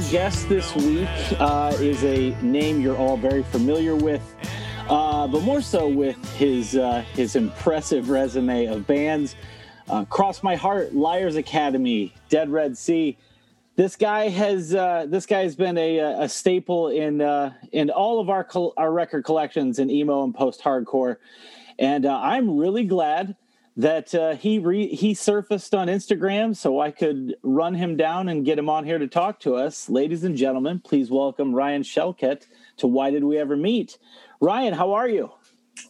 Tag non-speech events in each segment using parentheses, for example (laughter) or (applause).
Our guest this week uh, is a name you're all very familiar with, uh, but more so with his uh, his impressive resume of bands. Uh, Cross My Heart, Liars Academy, Dead Red Sea. This guy has uh, this guy has been a, a staple in uh, in all of our col- our record collections in emo and post hardcore, and I'm really glad that uh, he re- he surfaced on Instagram so I could run him down and get him on here to talk to us. Ladies and gentlemen, please welcome Ryan Shelkett to Why Did We Ever Meet? Ryan, how are you?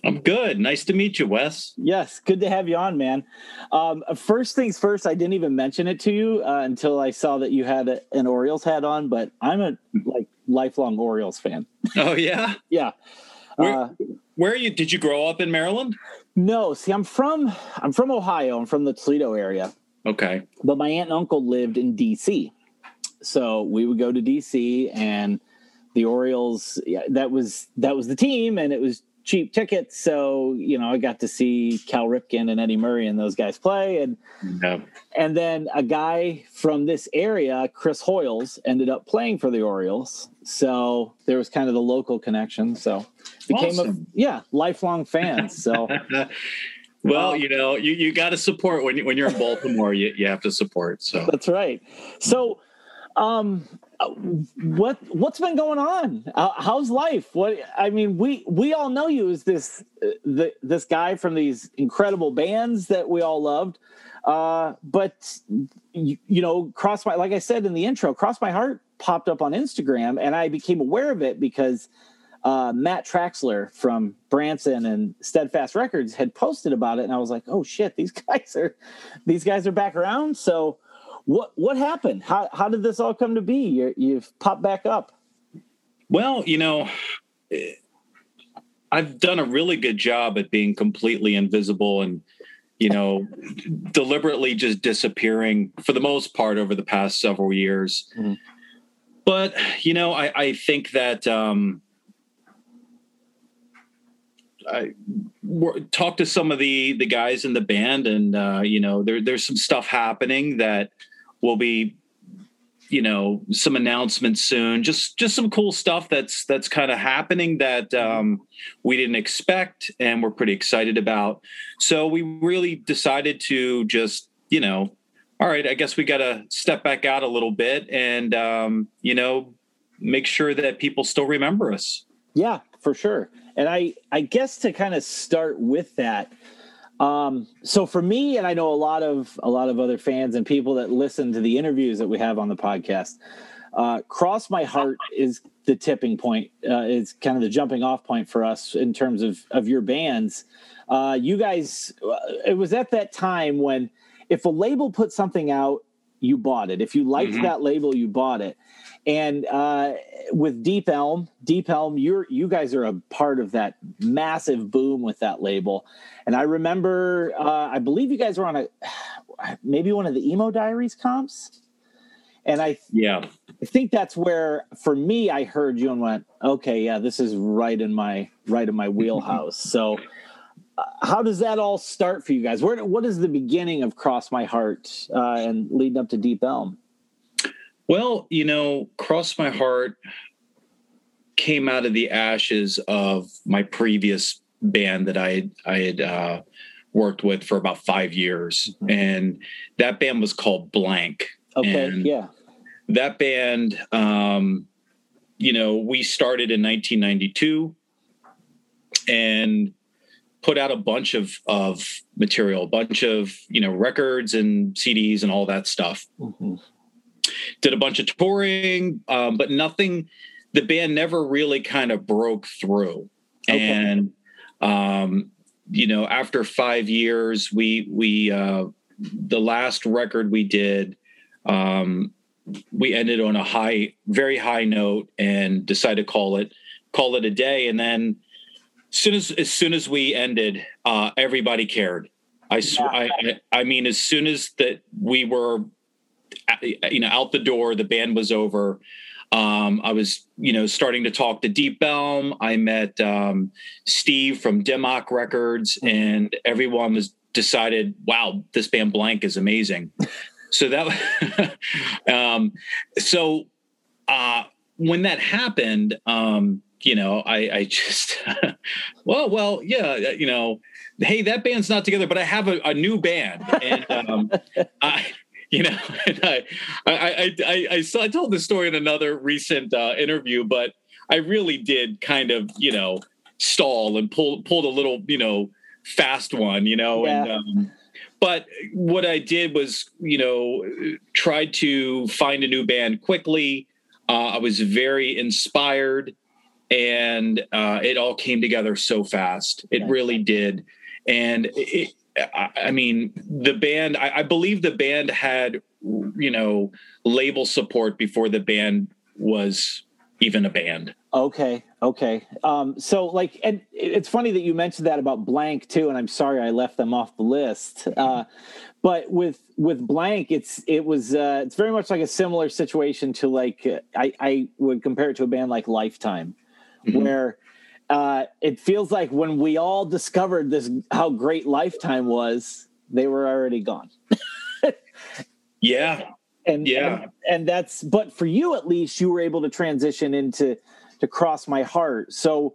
I'm good. Nice to meet you, Wes. Yes, good to have you on, man. Um, first things first, I didn't even mention it to you uh, until I saw that you had a, an Orioles hat on, but I'm a like lifelong Orioles fan. Oh yeah. (laughs) Yeah. Where, Uh, where are you? Did you grow up in Maryland? No, see, I'm from I'm from Ohio. I'm from the Toledo area. Okay. but my aunt and uncle lived in DC. So we would go to DC and the Orioles yeah, that was that was the team and it was cheap tickets so you know I got to see Cal Ripken and Eddie Murray and those guys play and Yeah. and then a guy from this area Chris Hoiles ended up playing for the Orioles so there was kind of the local connection so became a yeah lifelong fan so (laughs) well, you know, you, you got to support when you, when you're in Baltimore. You, you have to support. So That's right. So, um, what what's been going on? Uh, how's life? What I mean, we we all know you as this uh, the, this guy from these incredible bands that we all loved. Uh, but you, you know, cross my like I said in the intro, cross my heart popped up on Instagram, and I became aware of it because uh, Matt Traxler from Brandtson and Steadfast Records had posted about it, and I was like, "Oh shit, these (laughs) guys are these guys are back around." So, what what happened? How how did this all come to be? You're, you've popped back up. Well, you know, I've done a really good job at being completely invisible and, you know, deliberately just disappearing for the most part over the past several years. Mhm. But, you know, I, I think that um, I talked to some of the the guys in the band, and uh, you know, there there's some stuff happening that will be you know some announcements soon. Just just some cool stuff that's that's kind of happening that um, we didn't expect and we're pretty excited about. So we really decided to just you know all right i guess we got to step back out a little bit and um, you know make sure that people still remember us Yeah, for sure. And I I guess to kind of start with that. Um, so for me, and I know a lot of a lot of other fans and people that listen to the interviews that we have on the podcast, uh, cross my heart is the tipping point. Uh, kind of the jumping off point for us in terms of of your bands. Uh, you guys, it was at that time when if a label put something out, you bought it. If you liked Mhm. that label, you bought it. And uh, with Deep Elm, Deep Elm, you're you guys are a part of that massive boom with that label. And I remember, uh, I believe you guys were on a (sighs) maybe one of the Emo Diaries comps. And I, yeah I think that's where, for me, I heard you and went, okay, yeah, this is right in my right in my (laughs) wheelhouse. so, how does that all start for you guys? Where, what is the beginning of Cross My Heart uh, and leading up to Deep Elm? Well, you know, Cross My Heart came out of the ashes of my previous band that I had, I had uh, worked with for about five years, Mhm. and that band was called Blank. Okay, And- yeah, That band, um, you know, we started in 1992 and put out a bunch of of material, a bunch of you know records and CDs and all that stuff Mhm. did a bunch of touring, um, but nothing. The band never really kind of broke through, Okay. and um, you know, after five years, we we uh, the last record we did. Um, we ended on a high, very high note, and decided to call it call it a day. And then, soon as as soon as we ended, uh, everybody cared. I, sw- I I I mean, as soon as that we were, you know, out the door, the band was over. Um, I was, you know, starting to talk to Deep Elm. I met um, Steve from Democ Records, and everyone was decided, wow, this band Blank is amazing. (laughs) so that, (laughs) um, so uh, when that happened, um, you know, I, I (laughs) just, well, well, yeah, you know, hey, that band's not together, but I have a, a new band, and um, (laughs) I, you know, (laughs) and I, I, I, I, I, told this story in another recent uh, interview, but I really did kind of, you know, stall and pull, pulled a little, you know, fast one, you know, and. Yeah. Um, but what I did was, you know, tried to find a new band quickly. Uh, I was very inspired, and uh, it all came together so fast. It Nice. really did. And it, I, I mean, the band. I, I believe the band had, you know, label support before the band was even a band. Okay, okay. Um, so like, and it's funny that you mentioned that about blank too, and I'm sorry I left them off the list. Uh, but with with blank, it's it was uh, it's very much like a similar situation to like uh, I I would compare it to a band like Lifetime, Mhm. where uh, it feels like when we all discovered this how great Lifetime was, they were already gone. (laughs) Yeah, and Yeah. and, and that's but for you at least you were able to transition into to cross my heart so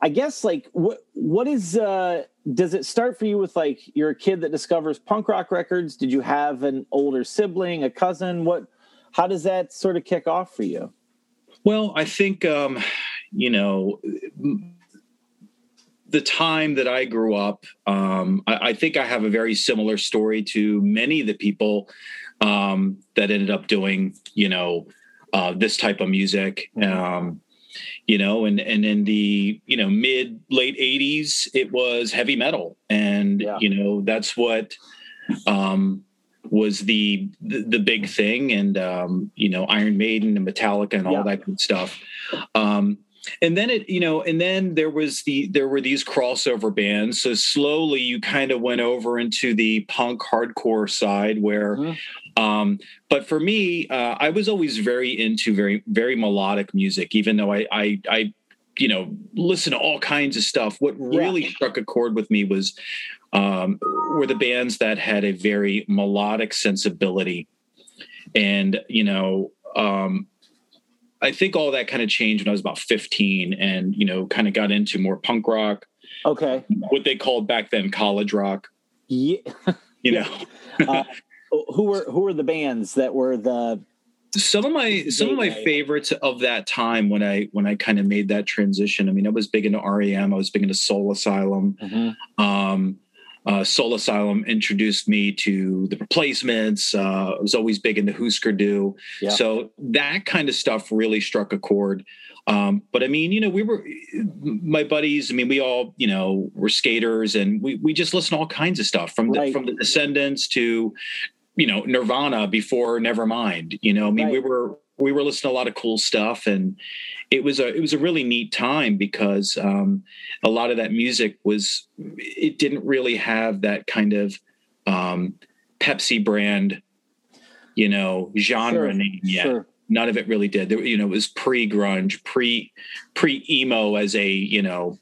i guess like what what is uh does it start for you with like you're a kid that discovers punk rock records did you have an older sibling a cousin what how does that sort of kick off for you Well, I think um, you know the time that I grew up. Um, I, I think I have a very similar story to many of the people um, that ended up doing you know uh, this type of music. Um, you know, and and in the you know mid late '80s, it was heavy metal, and Yeah. you know that's what um, was the, the the big thing, and um, you know Iron Maiden and Metallica and all Yeah. that good stuff. Um, and then it, you know, and then there was the there were these crossover bands. So slowly you kind of went over into the punk hardcore side, where. Mhm. Um, but for me, uh, I was always very into very very melodic music, even though I I, I you know listen to all kinds of stuff. What Yeah. really struck a chord with me was um, were the bands that had a very melodic sensibility, and you know. Um, I think all that kind of changed when I was about 15 and, you know, kind of got into more punk rock, okay what they called back then college rock, yeah you know. (laughs) uh, who were who were the bands that were the some of my some of my favorites of that time when I when I kind of made that transition. I mean, I was big into REM, I was big into Soul Asylum. Um uh, Soul Asylum introduced me to the replacements. Uh, I was always big into Husker Du. Yeah. So that kind of stuff really struck a chord. Um, but I mean, you know, we were my buddies. I mean, we all, you know, were skaters, and we we just listened to all kinds of stuff from the Right. from the Descendents to, you know, Nirvana before Nevermind. You know, I mean, we were we were listening to a lot of cool stuff, and it was a it was a really neat time because um, a lot of that music was it didn't really have that kind of um, Pepsi brand, you know, genre Sure, name yet sure none of it really did. There, you know, it was pre grunge, pre pre emo as a you know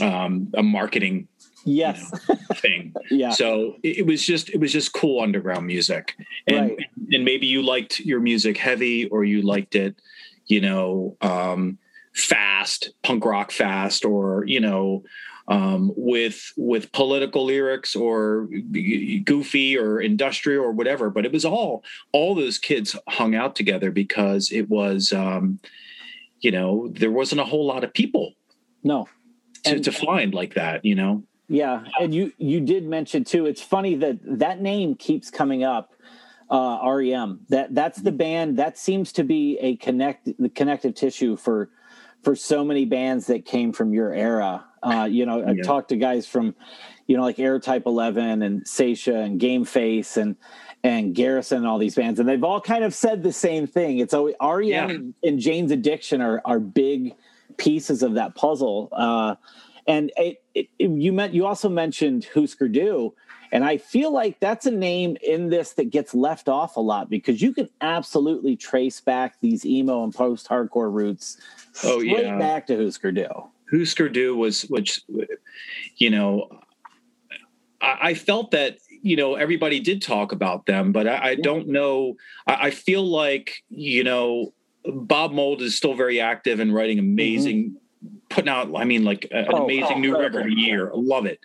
um, a marketing yes thing. (laughs) yeah So it, it was just it was just cool underground music, and Right. and maybe you liked your music heavy or you liked it, you know, um, fast punk rock fast or you know. Um, with with political lyrics or goofy or industrial or whatever, but it was all all those kids hung out together because it was um, you know there wasn't a whole lot of people no to, And- to find like that you know Yeah, and you you did mention too. It's funny that that name keeps coming up uh, REM. That that's the band that seems to be a connect the connective tissue for for so many bands that came from your era. Uh, you know, I've talked to guys from, you know, like Air Type Eleven and Seisha and Game Face and and Garrison and all these bands, and they've all kind of said the same thing. It's always REM Yeah. and, and Jane's Addiction are are big pieces of that puzzle. Uh, and it, it, you meant you also mentioned Husker Du, and I feel like that's a name in this that gets left off a lot because you can absolutely trace back these emo and post hardcore roots Oh, straight yeah. back to Husker Du. Husker Du was, which, you know, I, I felt that you know everybody did talk about them, but I, I don't know. I, I feel like you know Bob Mould is still very active and writing mm-hmm. amazing, putting out. I mean, like a- an Oh, amazing new incredible. record a year. I love it.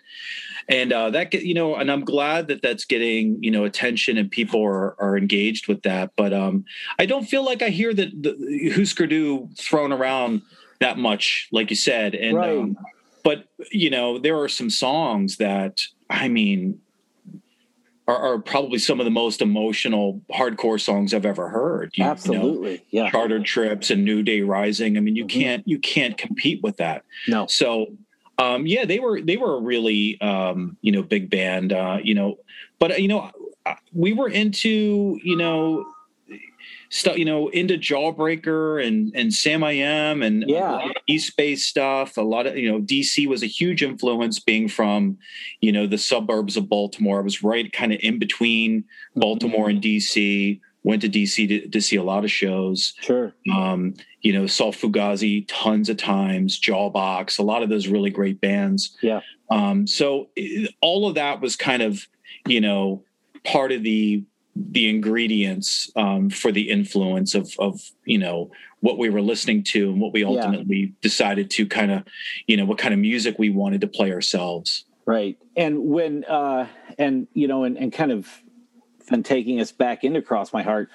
And uh, that get you know, and I'm glad that that's getting you know attention and people are are engaged with that. But um, I don't feel like I hear that the Husker Du thrown around that much, like you said. And Right. um, but you know, there are some songs that I mean are, are probably some of the most emotional hardcore songs I've ever heard. You- you know, Absolutely, yeah. chartered trips and New Day Rising. I mean, you Mhm. can't you can't compete with that. No, So um, yeah, they were they were a really um, you know big band. Uh, you know, but uh, you know uh, we were into you know stuff you know into Jawbreaker and and Sam I Am and Yeah. a lot of East Bay stuff. A lot of you know DC was a huge influence, being from you know the suburbs of Baltimore. I was right kind of in between Baltimore and DC. Went to DC to, to see a lot of shows sure. um, you know, saw Fugazi tons of times, Jawbox, a lot of those really great bands. Yeah. Um, so all of that was kind of, you know, part of the the ingredients um, for the influence of of you know what we were listening to and what we Yeah. ultimately decided to kind of, you know, what kind of music we wanted to play ourselves. Right. And when uh and you know and, and kind of and taking us back into cross my heart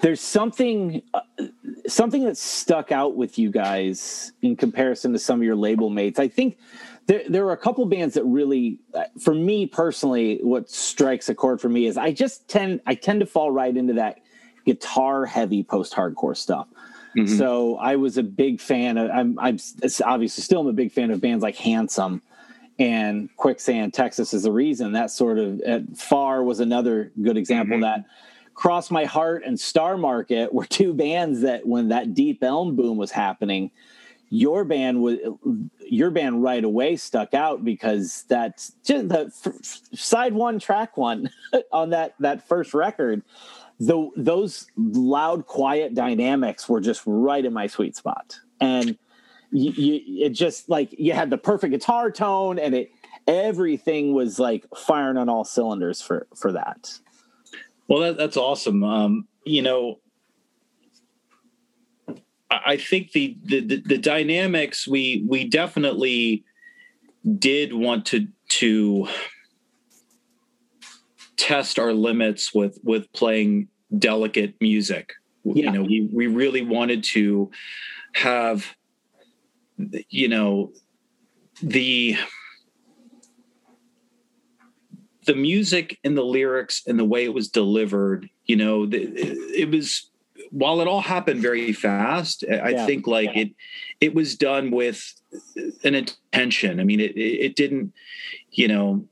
there's something uh, something that stuck out with you guys in comparison to some of your label mates i think there, there were a couple bands that really uh, for me personally what strikes a chord for me is i just tend i tend to fall right into that guitar heavy post hardcore stuff Mhm. so I was a big fan of. I'm, I'm obviously still am a big fan of bands like Handsome and Quicksand. Texas is the reason. That sort of uh, Far was another good example. Mhm. That Cross My Heart and Star Market were two bands that when that Deep Elm boom was happening, your band was your band right away stuck out because that's just the f- side one track one (laughs) on that that first record the those loud quiet dynamics were just right in my sweet spot and you, you it just like you had the perfect guitar tone and it everything was like firing on all cylinders for for that Well, that, that's awesome. Um, you know, I think the, the the the dynamics we we definitely did want to to test our limits with with playing delicate music. Yeah. You know, we we really wanted to have you know the the music and the lyrics and the way it was delivered you know the, it was while it all happened very fast i Yeah. think like it it was done with an intention i mean it it didn't you know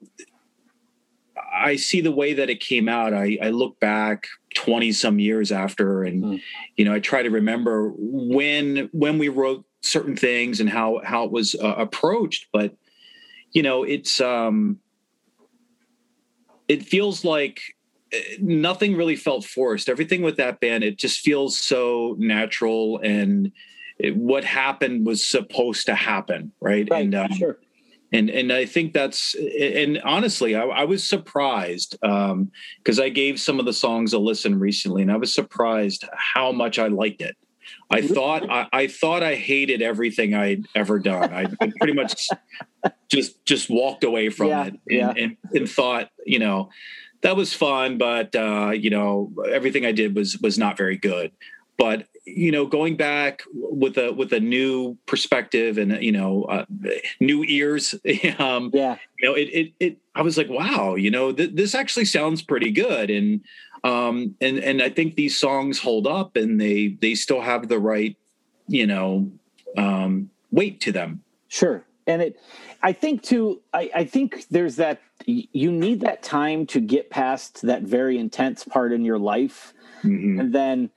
i see the way that it came out i i look back 20 some years after and Mm. you know i try to remember when when we wrote certain things and how how it was uh, approached but you know it's um it feels like nothing really felt forced everything with that band it just feels so natural and it, what happened was supposed to happen right, right and um, sure and and I think that's and honestly, I, I was surprised because I gave some of the songs a listen recently, and I was surprised how much I liked it. I thought I, I thought I hated everything I'd ever done. I, I pretty much (laughs) just just walked away from Yeah, it and, yeah. and and thought, you know, that was fun, but uh, you know, everything I did was was not very good. But you know, going back with a with a new perspective and you know, uh, new ears, (laughs) um, yeah you know, it, it, it, I was like, wow, you know, th- this actually sounds pretty good. And, um, and and I think these songs hold up, and they they still have the right, you know, um, weight to them. Sure. And it, I think too, I, I think there's that, you need that time to get past that very intense part in your life Mhm. and then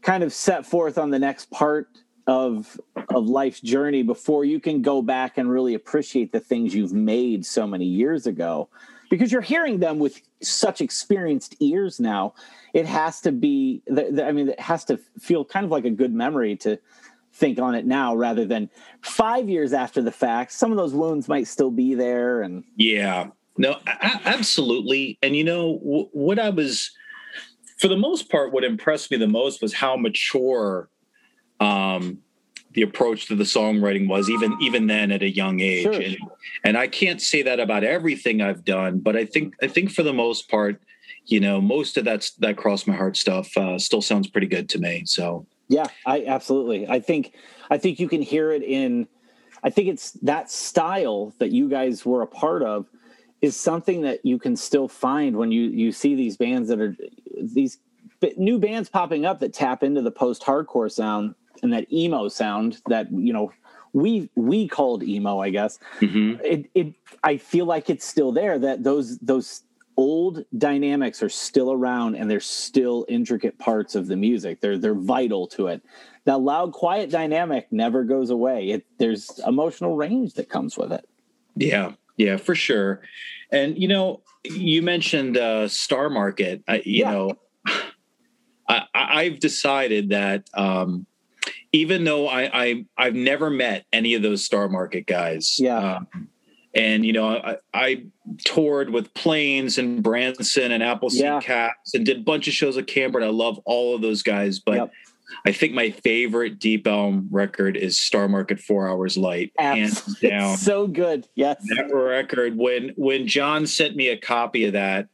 kind of set forth on the next part of of life's journey before you can go back and really appreciate the things you've made so many years ago because you're hearing them with such experienced ears now it has to be i mean it has to feel kind of like a good memory to think on it now rather than five years after the fact some of those wounds might still be there and Yeah, no, absolutely. And you know w- what I was, for the most part, what impressed me the most was how mature um, the approach to the songwriting was, even even then at a young age. Sure. And, and I can't say that about everything I've done, but I think I think for the most part, you know, most of that's that cross my heart stuff uh, still sounds pretty good to me. So Yeah, I absolutely. I think I think you can hear it in I think it's that style that you guys were a part of is something that you can still find when you you see these bands that are these new bands popping up that tap into the post hardcore sound and that emo sound that you know we we called emo I guess mhm. it it I feel like it's still there that those those old dynamics are still around and they're still intricate parts of the music. They're they're vital to it. That loud quiet dynamic never goes away. It there's emotional range that comes with it. Yeah, yeah, for sure. And you know, you mentioned uh, Star Market. I, you Yeah. know, (sighs) I, I've decided that um, even though I, I I've never met any of those Star Market guys. Yeah. um, and you know, I, I toured with Planes and Brandtson and Appleseed Yeah. Cast and did a bunch of shows at Camber. And I love all of those guys, but. Yep. I think my favorite Deep Elm record is Star Market Four Hours Light, hands (laughs) Abs- down so good. Yes. that record when when john sent me a copy of that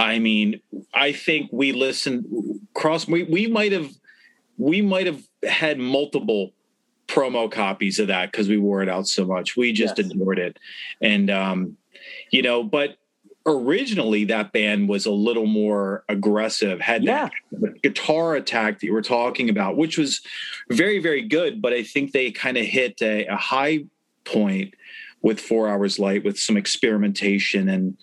i mean i think we listened cross we, we might have we might have had multiple promo copies of that because we wore it out so much we just Yes. adored it and um you know but originally that band was a little more aggressive had Yeah. that guitar attack that you were talking about which was very very good but i think they kind of hit a, a high point with four hours light with some experimentation and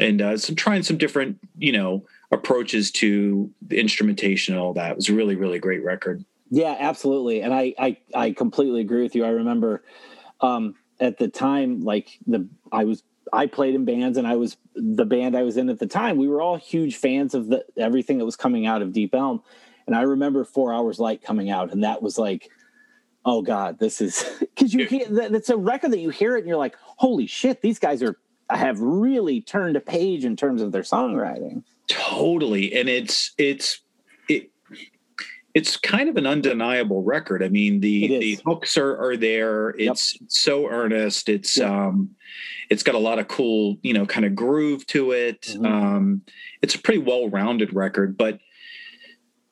and uh, some trying some different you know approaches to the instrumentation and all that it was a really really great record Yeah, absolutely. And I, I, I completely agree with you. I remember um, at the time, like the, I was, I played in bands and I was the band I was in at the time. We were all huge fans of the, everything that was coming out of Deep Elm. And I remember Four Hours Light coming out and that was like, oh God, this is, (laughs) cause you hear that it's a record that you hear it and you're like, holy shit, these guys are, have really turned a page in terms of their songwriting. totally and it's it's it it's kind of an undeniable record. I mean the the hooks are, are there. It's so earnest. It's Yep. um it's got a lot of cool you know kind of groove to it. Mhm. um it's a pretty well-rounded record but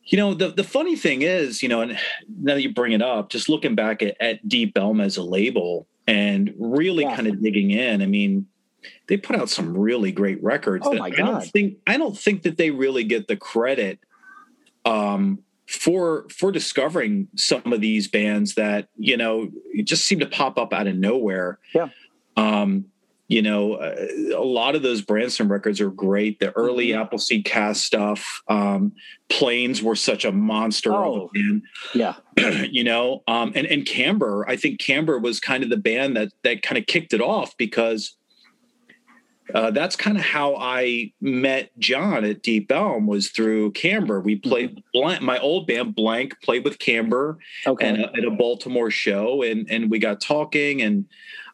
you know the the funny thing is you know and now that you bring it up just looking back at, at deep elm as a label and really Yeah. kind of digging in i mean they put out some really great records Oh that my i don't think i don't think that they really get the credit um for for discovering some of these bands that you know just seem to pop up out of nowhere Yeah. um you know uh, a lot of those brandtson records are great the early Mhm. appleseed cast stuff um planes were such a monster of Oh. a band Yeah. (clears throat) you know um and and camber i think camber was kind of the band that that kind of kicked it off because uh, that's kind of how I met John at Deep Elm was through Camber. We played blank, my old band Blank played with Camber Okay. and at a Baltimore show, and and we got talking, and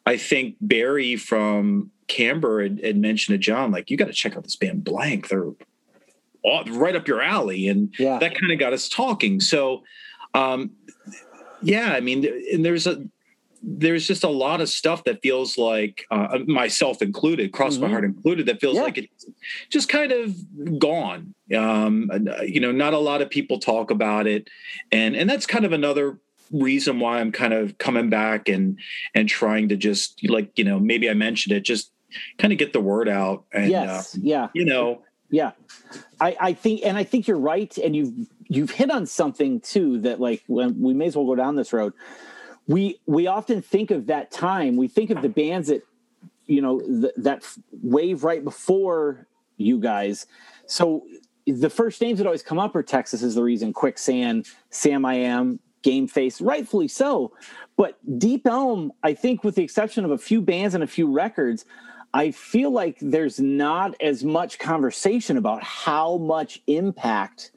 I think Barry from Camber had, had mentioned to John like, you got to check out this band Blank. They're all, right up your alley, and yeah. that kind of got us talking. So, um, yeah, I mean, and there's a there's just a lot of stuff that feels like uh, myself included, cross my Mhm. heart included, that feels Yeah. like it's just kind of gone. Um, uh, you know, not a lot of people talk about it, and and that's kind of another reason why I'm kind of coming back and and trying to just like you know maybe I mentioned it, just kind of get the word out and uh, yes. yeah. you know yeah. I, I think, and I think you're right, and you've you've hit on something too that like when we may as well go down this road. We we often think of that time. We think of the bands that you know th- that wave right before you guys. So the first names that always come up are Texas is the reason, Quicksand, Sam I Am, Game Face, rightfully so. But Deep Elm, I think, with the exception of a few bands and a few records, I feel like there's not as much conversation about how much impact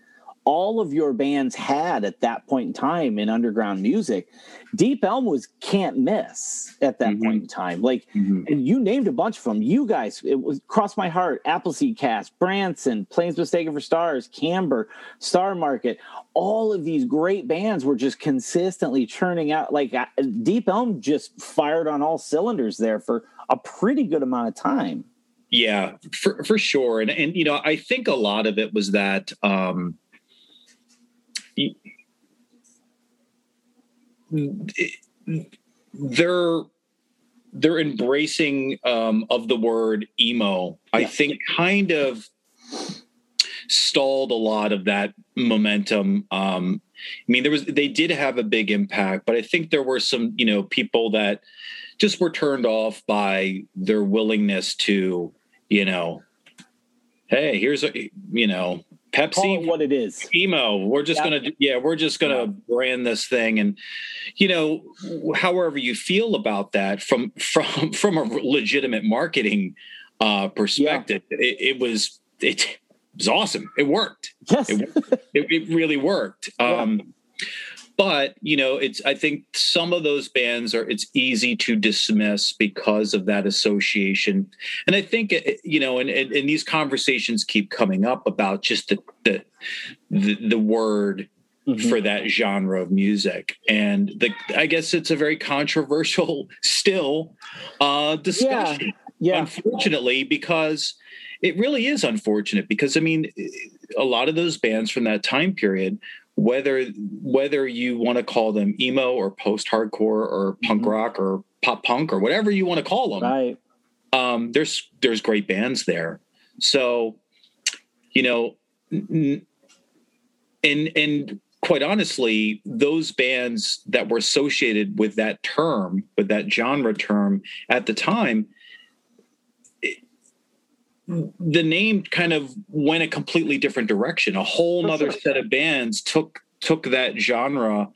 all of your bands had at that point in time in underground music. Deep Elm was can't miss at that Mhm. point in time. Like, Mhm. and you named a bunch of them. You guys, it was Cross My Heart, Appleseed Cast, Brandtson, Planes Mistaken for Stars, Camber, Star Market. All of these great bands were just consistently churning out. Like Deep Elm just fired on all cylinders there for a pretty good amount of time. Yeah, for for sure. And and you know, I think a lot of it was that um they're they're embracing um of the word emo, I think kind of stalled a lot of that momentum. Um I mean there was they did have a big impact, but I think there were some, you know, people that just were turned off by their willingness to, you know, hey, here's a, you know, Pepsi what it is. emo. We're just Yeah. gonna, yeah, we're just gonna brand this thing, and you know, however you feel about that from from (laughs) from a legitimate marketing uh, perspective, it, it was it was awesome. It worked Yes. it, it, it really worked Yeah. um but you know it's i think some of those bands are it's easy to dismiss because of that association and i think uh, you know and, and, and these conversations keep coming up about just the the the, the word Mhm. for that genre of music and the i guess it's a very controversial (laughs) still uh discussion Yeah. unfortunately because it really is unfortunate because i mean a lot of those bands from that time period whether whether you want to call them emo or post hardcore or punk Mhm. rock or pop punk or whatever you want to call them Right. um, there's there's great bands there. So, you know, n- and and quite honestly, those bands that were associated with that term, with that genre term at the time, the name kind of went a completely different direction. A whole nother set of bands took took that genre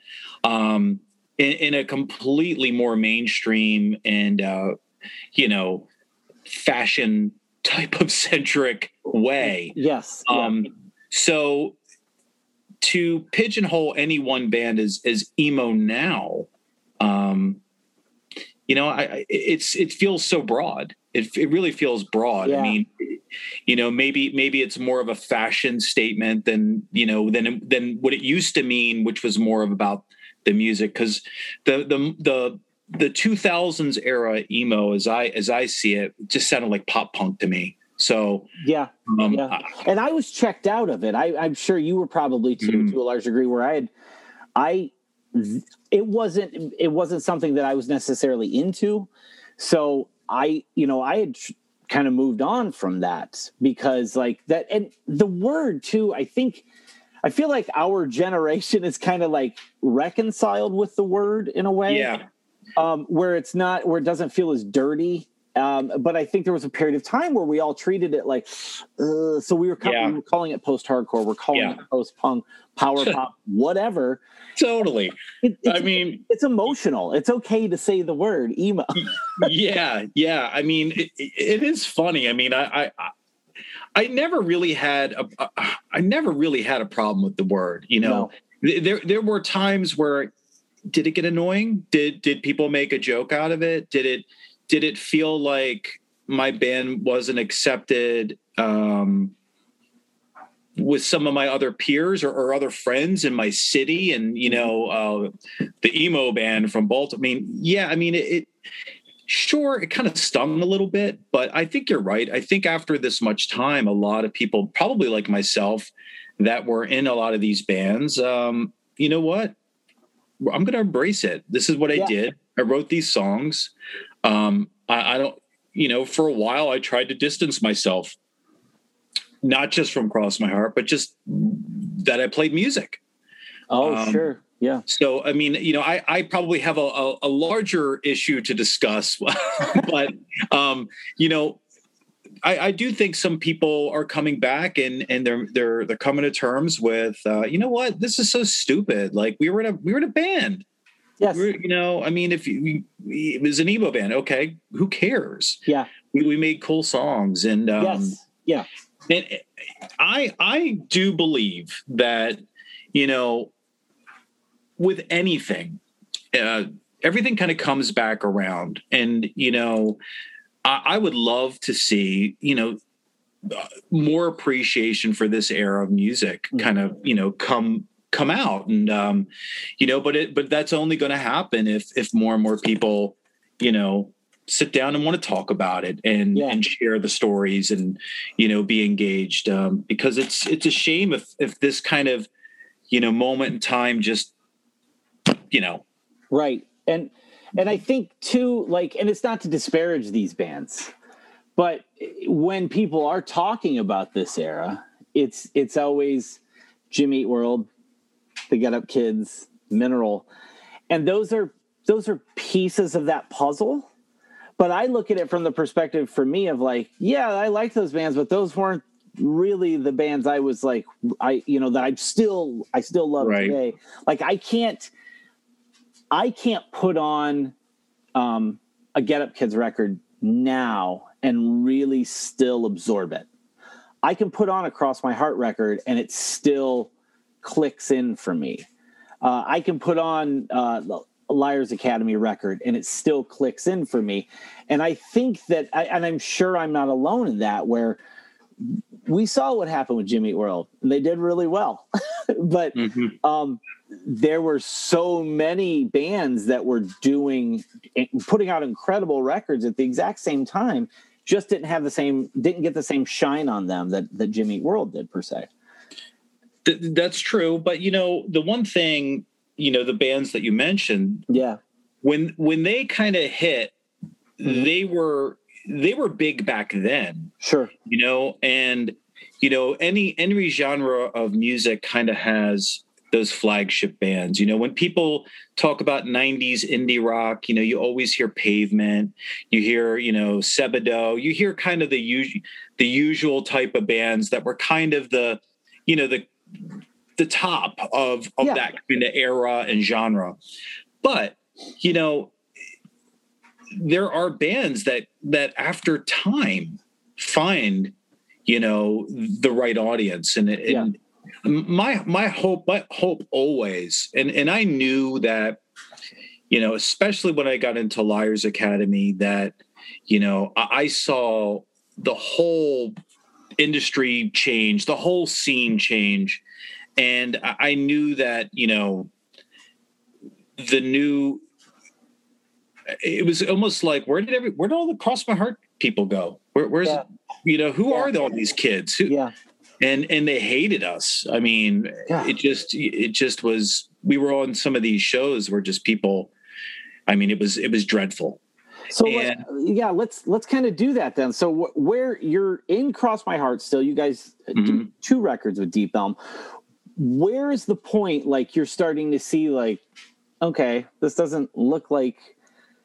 um, in, in a completely more mainstream and uh, you know fashion type of centric way. Yes. yeah. Um, so to pigeonhole any one band as as emo now, um, you know, I, I it's it feels so broad. It it really feels broad. Yeah. I mean, you know, maybe maybe it's more of a fashion statement than you know than than what it used to mean, which was more of about the music because the the the the 2000s era emo as i as i see it just sounded like pop punk to me so yeah. um Yeah. And I was checked out of it. I, I'm sure you were probably too, Mhm. to a large degree. Where I had, I, it wasn't, it wasn't something that I was necessarily into. So I, you know, I had kind of moved on from that because, like that, and the word too. I think, I feel like our generation is kind of like reconciled with the word in a way yeah um, where it's not where it doesn't feel as dirty. Um, but I think there was a period of time where we all treated it like, uh, so we were, ca- Yeah. we were calling it post hardcore, we're calling Yeah. it post punk, power (laughs) pop, whatever. totally It, i mean it's emotional. It's okay to say the word emo. yeah yeah i mean it, it is funny i mean i i i never really had a i never really had a problem with the word you know Th- there there were times where did it get annoying did did people make a joke out of it did it did it feel like my band wasn't accepted um with some of my other peers or, or other friends in my city and you know uh the emo band from baltimore i mean yeah i mean it, it sure it kind of stung a little bit but i think you're right. I think after this much time a lot of people probably like myself that were in a lot of these bands um you know what? I'm gonna embrace it. This is what i did. I wrote these songs um I, I don't you know for a while i tried to distance myself not just from Cross My Heart, but just that I played music. Oh, Um, sure. Yeah. So, I mean, you know, I, I probably have a, a, a larger issue to discuss, (laughs) but, um, you know, I, I do think some people are coming back and, and they're, they're, they're coming to terms with, uh, you know what, this is so stupid. Like we were in a, we were in a band, Yes. we were, you know, I mean, if you, it was an emo band, okay, who cares? Yeah. We, we made cool songs and, um, yes. Yeah. and I I do believe that you know with anything, uh, everything kind of comes back around, and you know I, I would love to see you know uh, more appreciation for this era of music Mhm. kind of you know come come out and um you know but it but that's only going to happen if if more and more people you know sit down and want to talk about it and Yeah. and share the stories and you know be engaged um because it's it's a shame if if this kind of you know moment in time just you know Right. And and I think too, like, and it's not to disparage these bands, but when people are talking about this era, it's it's always Jimmy Eat World, the Get Up Kids, Mineral, and those are those are pieces of that puzzle. But I look at it from the perspective for me of like, yeah, I like those bands, but those weren't really the bands I was like, I you know that I still I still love Right. today. Like I can't I can't put on um, a Get Up Kids record now and really still absorb it. I can put on a Cross My Heart record and it still clicks in for me. Uh, I can put on uh, a Liars Academy record and it still clicks in for me. And I think that, I, and I'm sure I'm not alone in that, where we saw what happened with Jimmy World. And they did really well. (laughs) but um, there were so many bands that were doing putting out incredible records at the exact same time just didn't have the same didn't get the same shine on them that that Jimmy World did per se. Th- that's true but you know the one thing you know the bands that you mentioned Yeah. when when they kind of hit mm-hmm. they were they were big back then Sure. you know and you know any any genre of music kind of has those flagship bands you know when people talk about 90s indie rock you know you always hear pavement you hear you know sebadoh you hear kind of the usual the usual type of bands that were kind of the you know the the top of of Yeah. that kind of era and genre. But you know there are bands that that after time find you know the right audience. And, and my my hope my hope always and and i knew that you know especially when i got into liars academy that you know i, I saw the whole industry change the whole scene change and I, knew that you know the new it was almost like where did every where did all the cross my heart people go where, where's Yeah. you know who Yeah. are all these kids who, Yeah. and and they hated us i mean Yeah. it just it just was we were on some of these shows where just people i mean it was it was dreadful So let- yeah, let's let's kind of do that then. So wh- where you're in Cross My Heart still, you guys do Mhm. two records with Deep Elm. Where is the point like you're starting to see like okay, this doesn't look like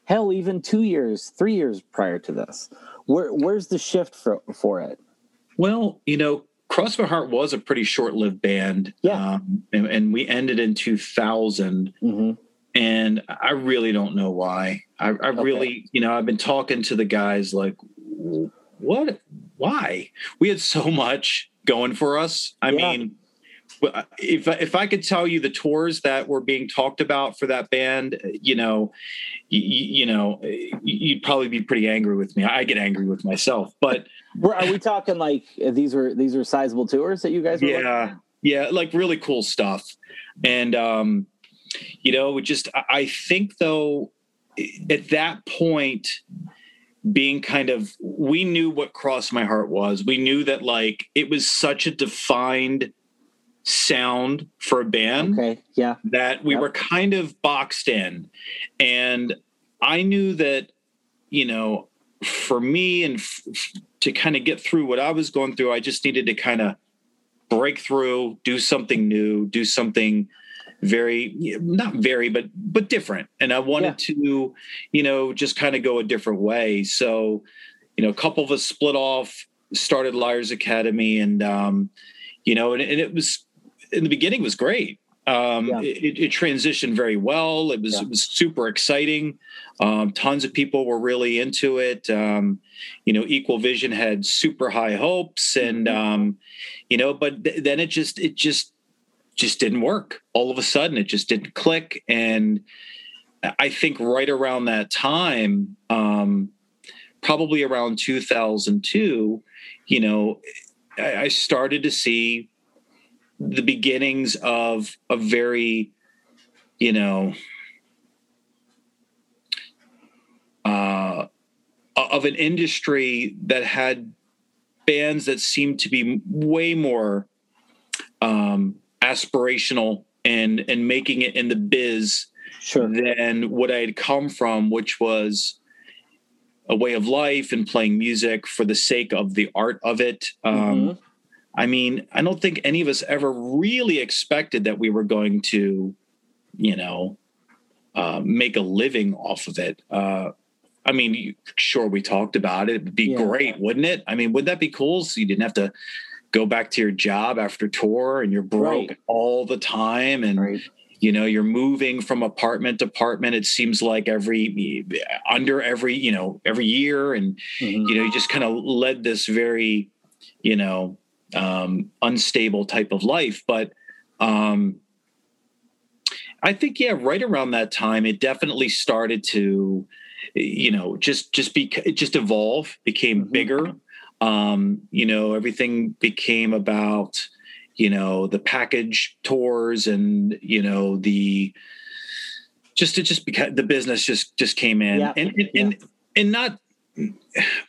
hell even 2 years, 3 years prior to this. Where where's the shift for for it? well you know cross my heart was a pretty short-lived band Yeah. um, and, and we ended in 2000 Mhm. And i really don't know why. I, I really you know i've been talking to the guys like what? Why? We had so much going for us. I Yeah. mean if if I could tell you the tours that were being talked about for that band, you know, you, you know, you'd probably be pretty angry with me. I get angry with myself, but Are we talking like uh, these were these were sizable tours that you guys yeah, yeah, like really cool stuff. And um, you know, just I think though at that point being kind of we knew what crossed my heart was. We knew that like it was such a defined sound for a band Okay, yeah. that we Yep. were kind of boxed in and i knew that you know for me and f- to kind of get through what I was going through, I just needed to kind of break through, do something new, do something very not very but but different. And i wanted to you know just kind of go a different way. So you know a couple of us split off started liars academy and um you know and, and it was in the beginning was great. Um Yeah. it, it transitioned very well. It was Yeah. it was super exciting. Um tons of people were really into it. Um you know equal vision had super high hopes and Mhm. um you know but th- then it just it just just didn't work. All of a sudden it just didn't click. And i think right around that time um probably around 2002 you know i, I started to see the beginnings of a very you know uh of an industry that had bands that seemed to be way more um aspirational and and making it in the biz Sure. than what I had come from, which was a way of life and playing music for the sake of the art of it. Um, Mhm. I mean, I don't think any of us ever really expected that we were going to, you know, uh, make a living off of it. Uh, I mean, sure, we talked about it. It'd be Yeah. great, wouldn't it? I mean, would that be cool? So you didn't have to go back to your job after tour and you're broke Right. all the time and Right. you know you're moving from apartment to apartment it seems like every under every you know every year and Mhm. you know you just kind of led this very you know um unstable type of life but um i think yeah right around that time it definitely started to you know just just be it just evolve became Mhm. bigger um you know everything became about you know the package tours and you know the just it just because the business just just came in Yeah. and and, and and not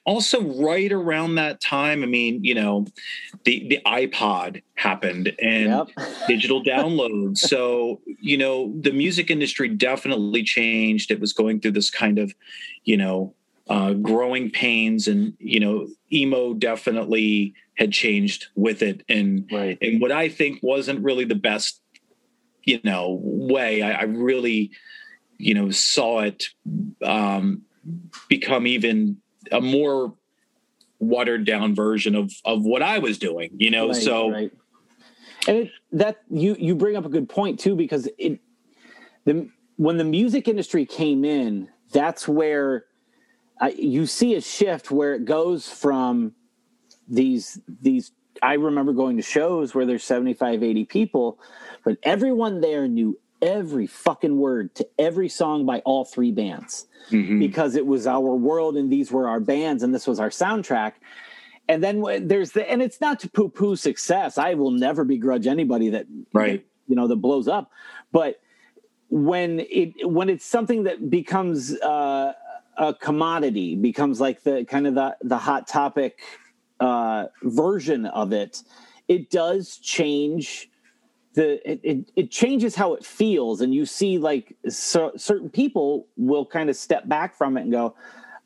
also right around that time i mean you know the the ipod happened and Yep. digital downloads. So, you know, the music industry definitely changed. It was going through this kind of, you know, uh, growing pains and, you know, emo definitely had changed with it. And, Right. and what I think wasn't really the best, you know, way. I, I really, you know, saw it um, become even a more watered down version of of what I was doing, you know. Right, so right. and it, that you you bring up a good point too because it the when the music industry came in, that's where I, you see a shift where it goes from these these I remember going to shows where there's 75 80 people but everyone there knew every fucking word to every song by all three bands mhm. because it was our world and these were our bands and this was our soundtrack. And then there's the and it's not to poo poo success. I will never begrudge anybody that Right. you know that blows up, but when it when it's something that becomes uh, a commodity, becomes like the kind of the the hot topic uh, version of it, it does change the it, it, it changes how it feels and you see like so, certain people will kind of step back from it and go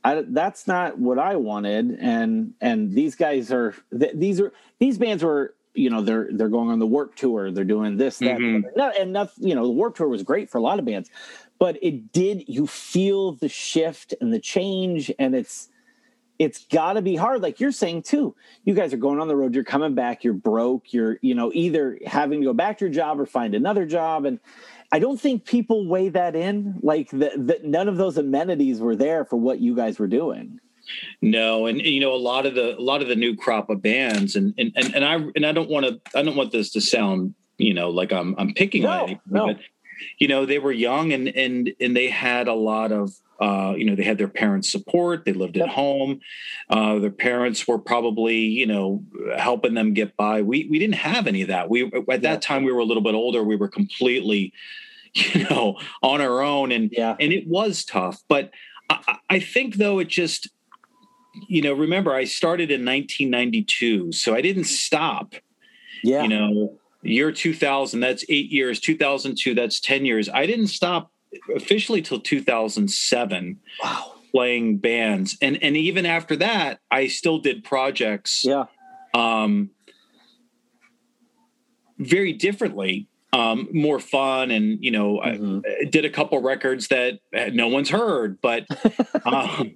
I, that's not what i wanted and and these guys are th- these are these bands were you know they're they're going on the warp tour they're doing this that Mhm. no, and nothing you know the warp tour was great for a lot of bands but it did you feel the shift and the change and it's it's got to be hard like you're saying too you guys are going on the road you're coming back you're broke you're you know either having to go back to your job or find another job and i don't think people weigh that in like that none of those amenities were there for what you guys were doing No, and you know a lot of the a lot of the new crop of bands, and and and, and I and I don't want to I don't want this to sound you know like I'm I'm picking No, on anybody, no. but you know they were young and and and they had a lot of uh, you know they had their parents' support. They lived at home. Uh, their parents were probably you know helping them get by. We we didn't have any of that. We at that Yeah. time we were a little bit older. We were completely (laughs) you know on our own and yeah and it was tough but I, I think though it just you know remember i started in 1992 so i didn't stop yeah you know year 2000 that's eight years 2002 that's 10 years i didn't stop officially till 2007 wow playing bands, and and even after that, I still did projects. Yeah. Um, very differently, um, more fun, and you know, Mhm. I, I did a couple records that no one's heard, but (laughs) um,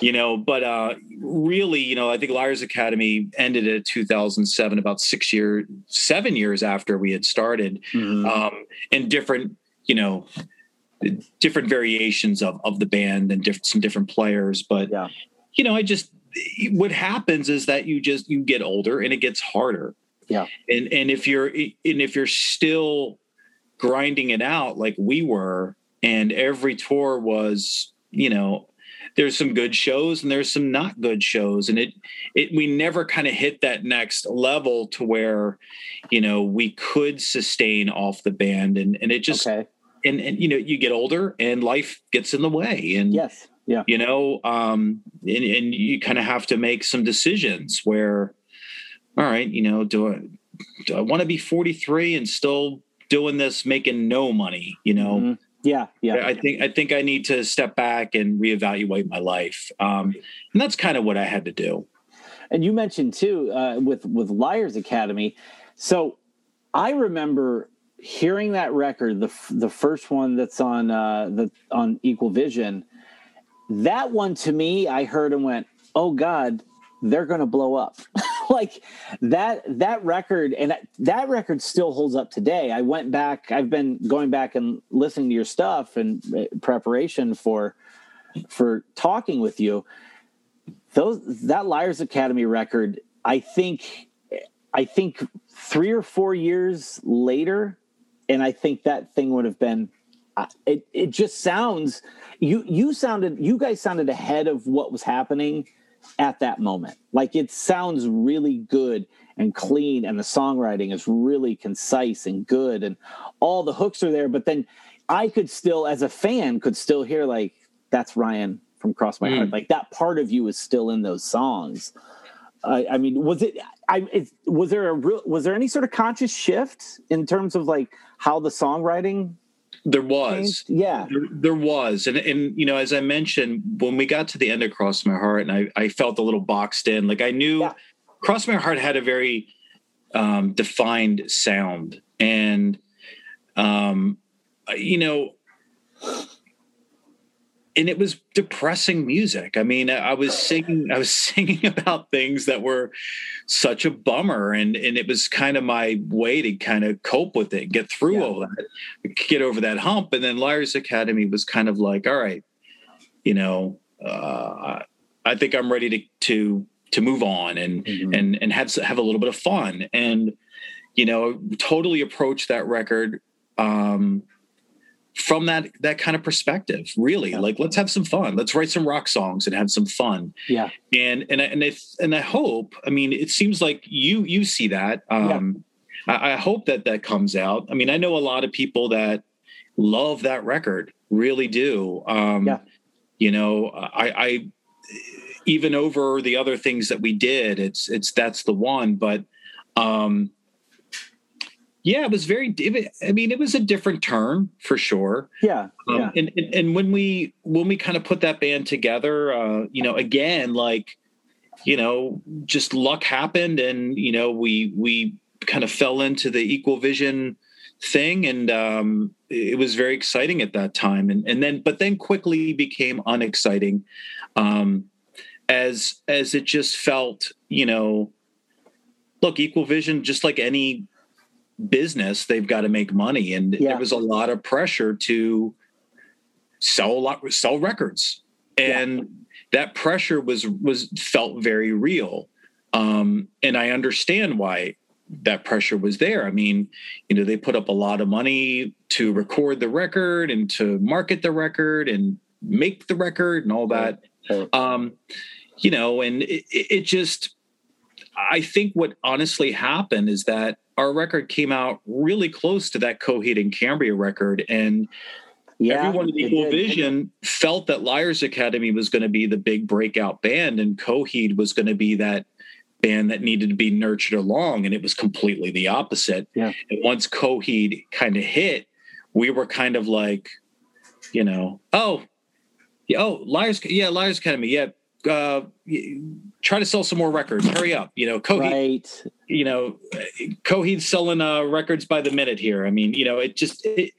you know, but uh, really, you know, I think Liars Academy ended at 2007, about six years, seven years after we had started, Mhm. um, and different, you know, different variations of of the band and diff- some different players, but Yeah. you know, I just what happens is that you just you get older and it gets harder. Yeah. And and if you're and if you're still grinding it out like we were and every tour was, you know, there's some good shows and there's some not good shows and it it we never kind of hit that next level to where you know we could sustain off the band and and it just okay. and and you know you get older and life gets in the way and Yes. Yeah. you know um and, and you kind of have to make some decisions where all right you know do i do i want to be 43 and still doing this making no money you know Mhm. Yeah. Yeah. i think i think i need to step back and reevaluate my life um and that's kind of what i had to do And you mentioned too uh, with with Liars Academy. So I remember hearing that record, the the first one that's on uh, the on Equal Vision. That one to me, I heard and went, "Oh God, they're going to blow up." (laughs) (laughs) like that that record, and that, that record still holds up today. I went back. I've been going back and listening to your stuff in uh, preparation for for talking with you those that liars academy record i think i think three or four years later and i think that thing would have been uh, it, it just sounds you you sounded you guys sounded ahead of what was happening at that moment like it sounds really good and clean and the songwriting is really concise and good and all the hooks are there but then i could still as a fan could still hear like that's ryan from cross my heart Mm. like that part of you is still in those songs I, I mean, was it? I it, was there a real? Was there any sort of conscious shift in terms of like how the songwriting there was? Yeah, there, there was and and you know as i mentioned when we got to the end of cross my heart and i i felt a little boxed in like i knew Yeah. cross my heart had a very um defined sound and um you know and it was depressing music i mean i was singing i was (laughs) singing about things that were such a bummer and and it was kind of my way to kind of cope with it get through Yeah. all that get over that hump and then liars academy was kind of like all right you know uh i think i'm ready to to to move on and Mhm. and and have have a little bit of fun and you know totally approach that record um from that that kind of perspective really Yeah. like let's have some fun let's write some rock songs and have some fun yeah, and and I, and I and I hope. I mean, it seems like you you see that. Um, I, I hope that that comes out. I mean, I know a lot of people that love that record, really do. Um, Yeah. You know, I, I even over the other things that we did, it's it's that's the one. But um, yeah, it was very. I mean, it was a different turn for sure. yeah, Um, yeah. and, and and when we when we kind of put that band together, uh, you know, again, like, you know, just luck happened, and you know, we we kind of fell into the Equal Vision thing, and um, it was very exciting at that time, and and then but then quickly became unexciting, um, as as it just felt, you know, look, Equal Vision, just like any business, they've got to make money, and Yeah. there was a lot of pressure to sell a lot sell records. And that pressure was was felt very real. Um and i understand why that pressure was there. I mean you know they put up a lot of money to record the record and to market the record and make the record and all that. Right. um you know and it it just i think what honestly happened is that our record came out really close to that coheed and cambria record and yeah. everyone at it Equal. Vision felt that Liars Academy was going to be the big breakout band, and Coheed was going to be that band that needed to be nurtured along, and it was completely the opposite. Yeah. And once Coheed kind of hit, we were kind of like, you know, oh, Yeah, oh, Liars, yeah, Liars Academy. Yeah, uh, try to sell some more records. Hurry up. You know, Coheed. Right. You know, Coheed's selling uh, records by the minute here. I mean, you know, it just it,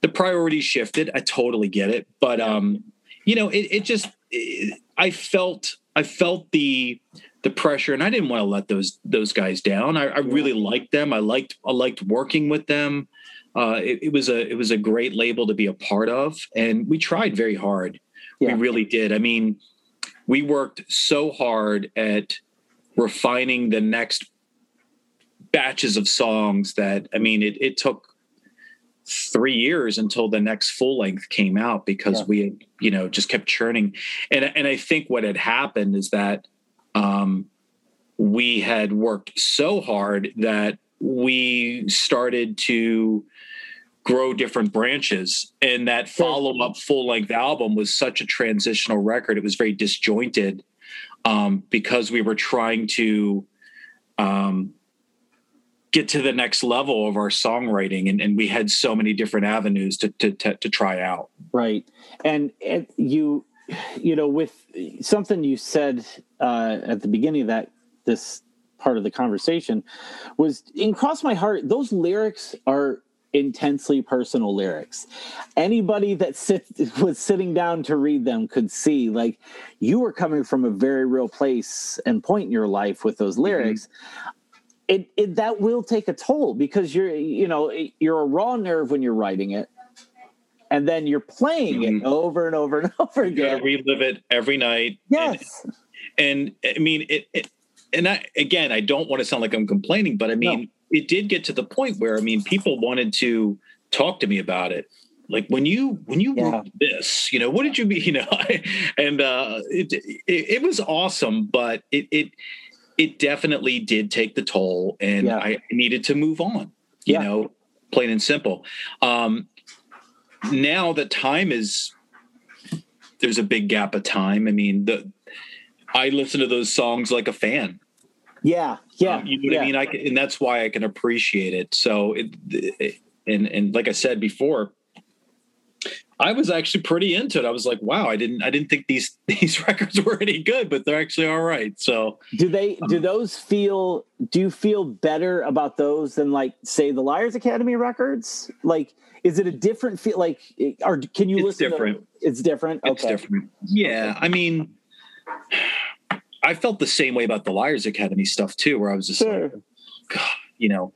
the priorities shifted. I totally get it, but um, you know, it it just it, I felt I felt the the pressure, and I didn't want to let those those guys down. I, I really liked them. I liked I liked working with them. Uh, it, it was a it was a great label to be a part of, and we tried very hard. Yeah. We really did. I mean, we worked so hard at refining the next batches of songs that I mean, it, it took three years until the next full length came out because Yeah. we had, you know, just kept churning. And and I think what had happened is that um, we had worked so hard that we started to grow different branches. And that follow-up full-length album was such a transitional record. It was very disjointed um, because we were trying to um, get to the next level of our songwriting. And, and we had so many different avenues to, to, to, to try out. Right. And, and you, you know, with something you said uh, at the beginning of that, this part of the conversation was in Cross My Heart, those lyrics are intensely personal lyrics. Anybody that sit, (laughs) was sitting down to read them could see like you were coming from a very real place and point in your life with those lyrics. It, it that will take a toll because you're you know you're a raw nerve when you're writing it and then you're playing it Mhm. over and over and (laughs) over you again. relive it every night and- Yes, and I mean it, it and I again I don't want to sound like I'm complaining, but I mean it did get to the point where I mean people wanted to talk to me about it. Like when you when you Yeah. wrote this, you know, what did you mean? (laughs) You know, and uh it, it it was awesome, but it it it definitely did take the toll and Yeah. I needed to move on, you Yeah. know, plain and simple. Um now that time is there's a big gap of time. I mean, the I listen to those songs like a fan. Yeah, yeah. Um, you know what yeah. I mean? I can, and that's why I can appreciate it. So, it, it, and and like I said before, I was actually pretty into it. I was like, wow, I didn't I didn't think these (laughs) these records were any good, but they're actually all right. So, Do they? Do those feel? Do you feel better about those than like say the Liars Academy records? Like, is it a different feel? Like, or can you It's listen? different. To, it's different. it's different. okay. different. Yeah, I mean, I felt the same way about the Liars Academy stuff too, where I was just like, God, you know,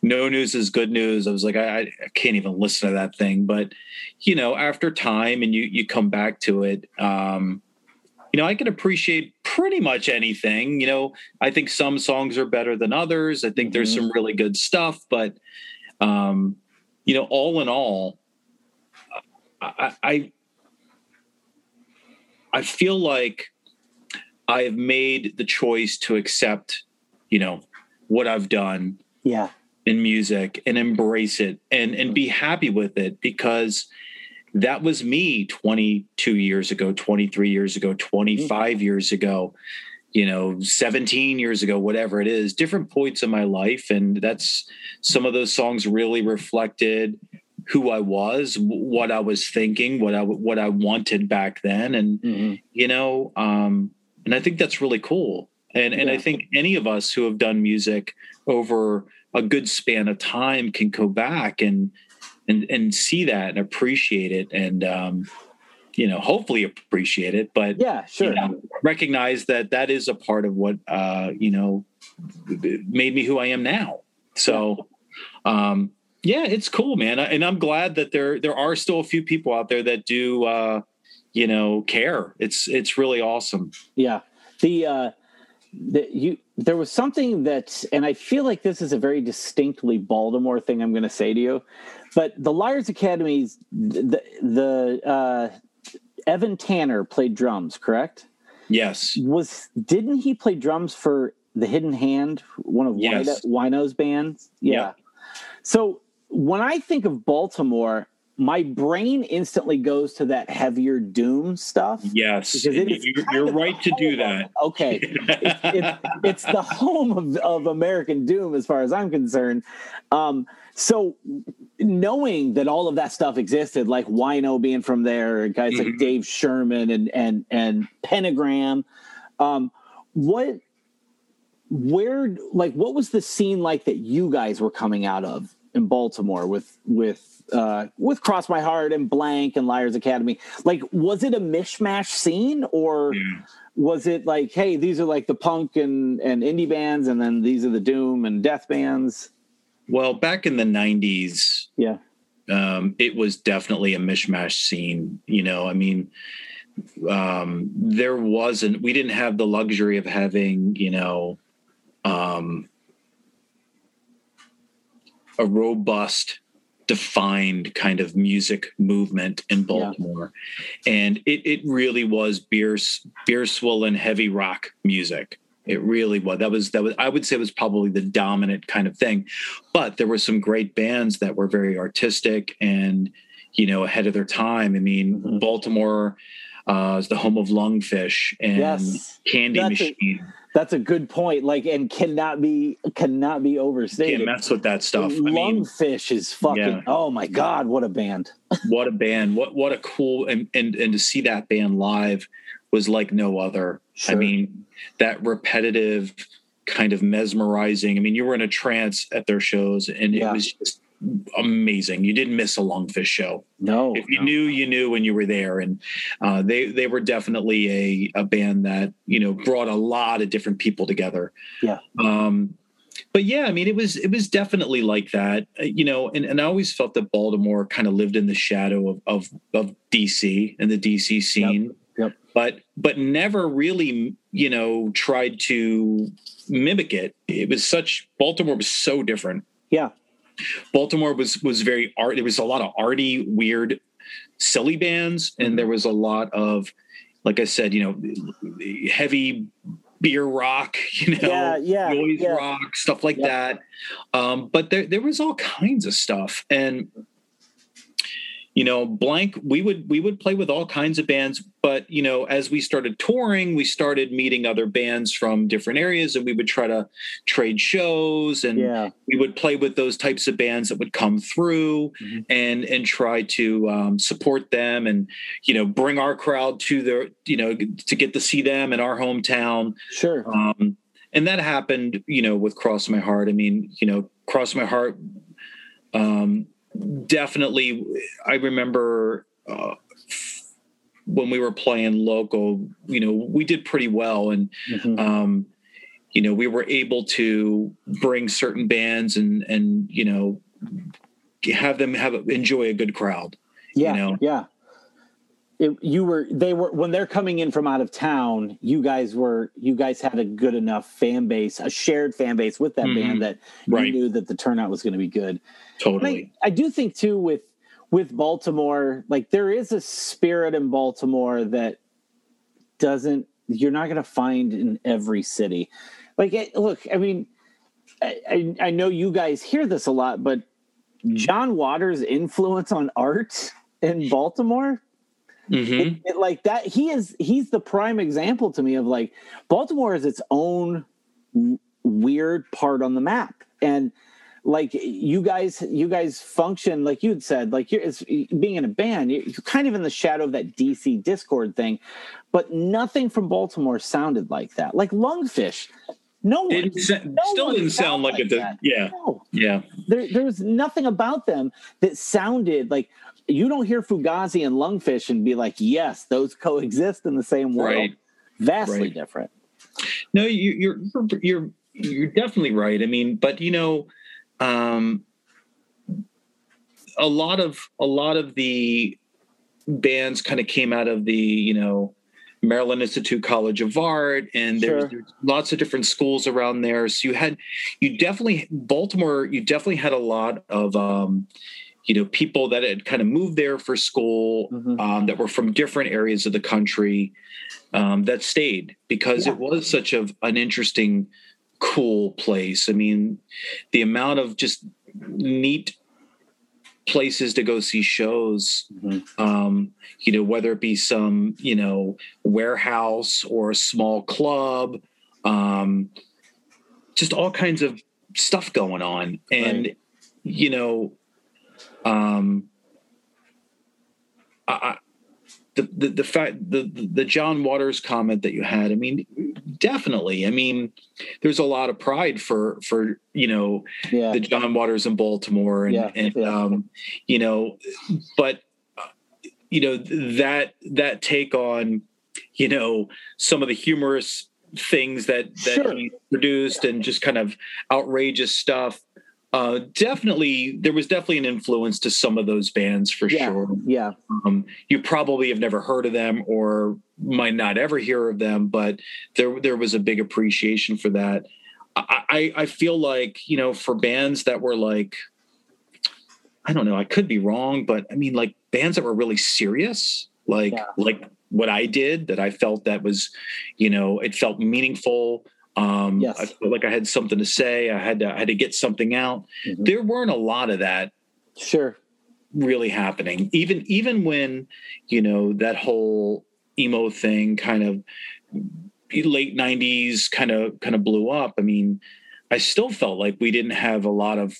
no news is good news. I was like, I, I can't even listen to that thing. But you know, after time and you you come back to it, um, you know, I can appreciate pretty much anything. You know, I think some songs are better than others. I think there's Mhm. some really good stuff, but um, you know, all in all, I, I I feel like I have made the choice to accept, you know, what I've done Yeah. in music and embrace it and and be happy with it because that was me 22 years ago 23 years ago 25 years ago you know 17 years ago whatever it is different points in my life and that's some of those songs really reflected who I was what I was thinking what I what I wanted back then and Mhm. you know um and i think that's really cool. And and i think any of us who have done music over a good span of time can go back and and and see that and appreciate it and um you know hopefully appreciate it. But Yeah. Sure. you know, recognize that that is a part of what uh you know made me who i am now. So um yeah it's cool man. And i'm glad that there there are still a few people out there that do uh you know care it's it's really awesome Yeah. The uh the you there was something that and I feel like this is a very distinctly Baltimore thing I'm gonna say to you. But the Liars Academy's the the uh Evan Tanner played drums, correct? yes Was didn't he play drums for the Hidden Hand, one of Yes. Wino, Wino's bands? Yeah. Yeah. So when I think of Baltimore, my brain instantly goes to that heavier doom stuff. Yes, Because it is you're, you're right to do that. of- okay, (laughs) it's, it's, it's the home of, of American Doom, as far as I'm concerned. Um, so, knowing that all of that stuff existed, like Wino being from there, guys like Mhm. Dave Sherman and and and Pentagram, um, what, where, like, what was the scene like that you guys were coming out of in Baltimore with with uh, with Cross My Heart and Blank and Liars Academy? Like, was it a mishmash scene or? Yeah. was it like hey these are like the punk and and indie bands and then these are the doom and death bands Well, back in the '90s, yeah um, it was definitely a mishmash scene. You know, I mean, um, there wasn't. We didn't have the luxury of having, you know, um, a robust, defined kind of music movement in Baltimore, and it it really was beer beer swollen heavy rock music. It really was. That was that was. I would say was probably the dominant kind of thing, but there were some great bands that were very artistic and you know ahead of their time. I mean, Mhm. Baltimore uh, is the home of Lungfish and Yes. Candy That's a- Machine. That's a good point like and cannot be cannot be Can't overstated mess with that stuff. I mean, lungfish is fucking Yeah. oh my god what a band (laughs) what a band! What what a cool and and and to see that band live was like no other. I mean, that repetitive kind of mesmerizing. I mean, you were in a trance at their shows, and Yeah. it was just amazing. You didn't miss a Lungfish show. no if you no. knew, you knew when you were there, and uh, they they were definitely a a band that you know brought a lot of different people together. Yeah. Um, but yeah, I mean, it was it was definitely like that, uh, you know. And, and I always felt that Baltimore kind of lived in the shadow of of, of DC and the DC scene. Yep. But but never really, you know, tried to mimic it. It was such Baltimore was so different. yeah Baltimore was was very art. There was a lot of arty, weird, silly bands, Mm-hmm. and there was a lot of, like I said, you know, heavy beer rock, (laughs) you know, Yeah, yeah, noise yeah. rock, stuff like that. Um, but there there was all kinds of stuff, and you know, blank. We would we would play with all kinds of bands, but you know, as we started touring, we started meeting other bands from different areas, and we would try to trade shows and yeah we would play with those types of bands that would come through Mhm. and and try to um, support them and you know bring our crowd to their you know to get to see them in our hometown sure um, and that happened you know with cross my heart i mean you know cross my heart um, definitely i remember uh, when we were playing local you know we did pretty well and Mhm. um, you know, we were able to bring certain bands and and you know have them have enjoy a good crowd. yeah know? yeah it, you were they were when they're coming in from out of town you guys were you guys had a good enough fan base a shared fan base with that Mhm. band that Right. you knew that the turnout was going to be good Totally. I, I do think too with with Baltimore, like there is a spirit in Baltimore that doesn't you're not going to find in every city. Like, it, look, I mean, I, I, I know you guys hear this a lot, but John Waters' influence on art in Baltimore, Mhm. it, it- like that, he is he's the prime example to me of like Baltimore is its own w- weird part on the map, and like you guys you guys function like you'd said like you're it's, being in a band you're you're kind of in the shadow of that dc discord thing but nothing from baltimore sounded like that like lungfish no one Didn't sa- no still one didn't sound like it. did- that. Yeah, no yeah, there, there was nothing about them that sounded like you don't hear fugazi and lungfish and be like yes those (laughs) coexist in the same world Right. vastly Right. different No, you, you're you're you're definitely right. I mean, but you know, um, a lot of a lot of the bands kind of came out of the you know Maryland Institute College of Art, and there's, Sure. there's lots of different schools around there. So you had you definitely Baltimore. You definitely had a lot of um, you know people that had kind of moved there for school Mhm. um, that were from different areas of the country um, that stayed because Yeah. it was such a, an interesting, cool place. I mean, the amount of just neat places to go see shows Mhm. um you know whether it be some you know warehouse or a small club um just all kinds of stuff going on and Right. you know um I, I the, the the fact the the John Waters comment that you had I mean definitely I mean there's a lot of pride for for you know Yeah. the John Waters in Baltimore and, Yeah, and yeah. um, you know, but you know that that take on you know some of the humorous things that that Sure. he produced and just kind of outrageous stuff. Uh, definitely, there was definitely an influence to some of those bands for Yeah. sure. yeah. Um, you probably have never heard of them or might not ever hear of them, but there there was a big appreciation for that. I, I I feel like you know for bands that were like I don't know I could be wrong, but I mean like bands that were really serious, like Yeah. like what I did that I felt that was you know it felt meaningful. Um, Yes. I felt like I had something to say. I had to I had to get something out. Mhm. There weren't a lot of that Sure. really happening even even when you know that whole emo thing kind of late 90s kind of kind of blew up i mean i still felt like we didn't have a lot of